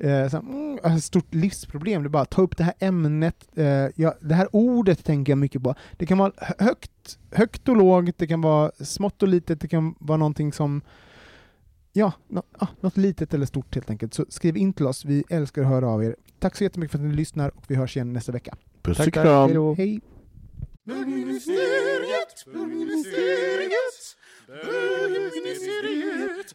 B: Eh, här, mm, ett stort livsproblem, det är bara ta upp det här ämnet. Eh, ja, det här ordet tänker jag mycket på. Det kan vara hö- högt, högt och lågt, det kan vara smått och litet, det kan vara någonting som Ja, nå, ah, något litet eller stort helt enkelt. Så skriv in till oss, vi älskar att höra av er. Tack så jättemycket för att ni lyssnar och vi hörs igen nästa vecka.
A: Puss
C: Tack,
A: och kram.
C: Hej då.
B: Hej!
A: Bögministeriet, bögministeriet, bögministeriet,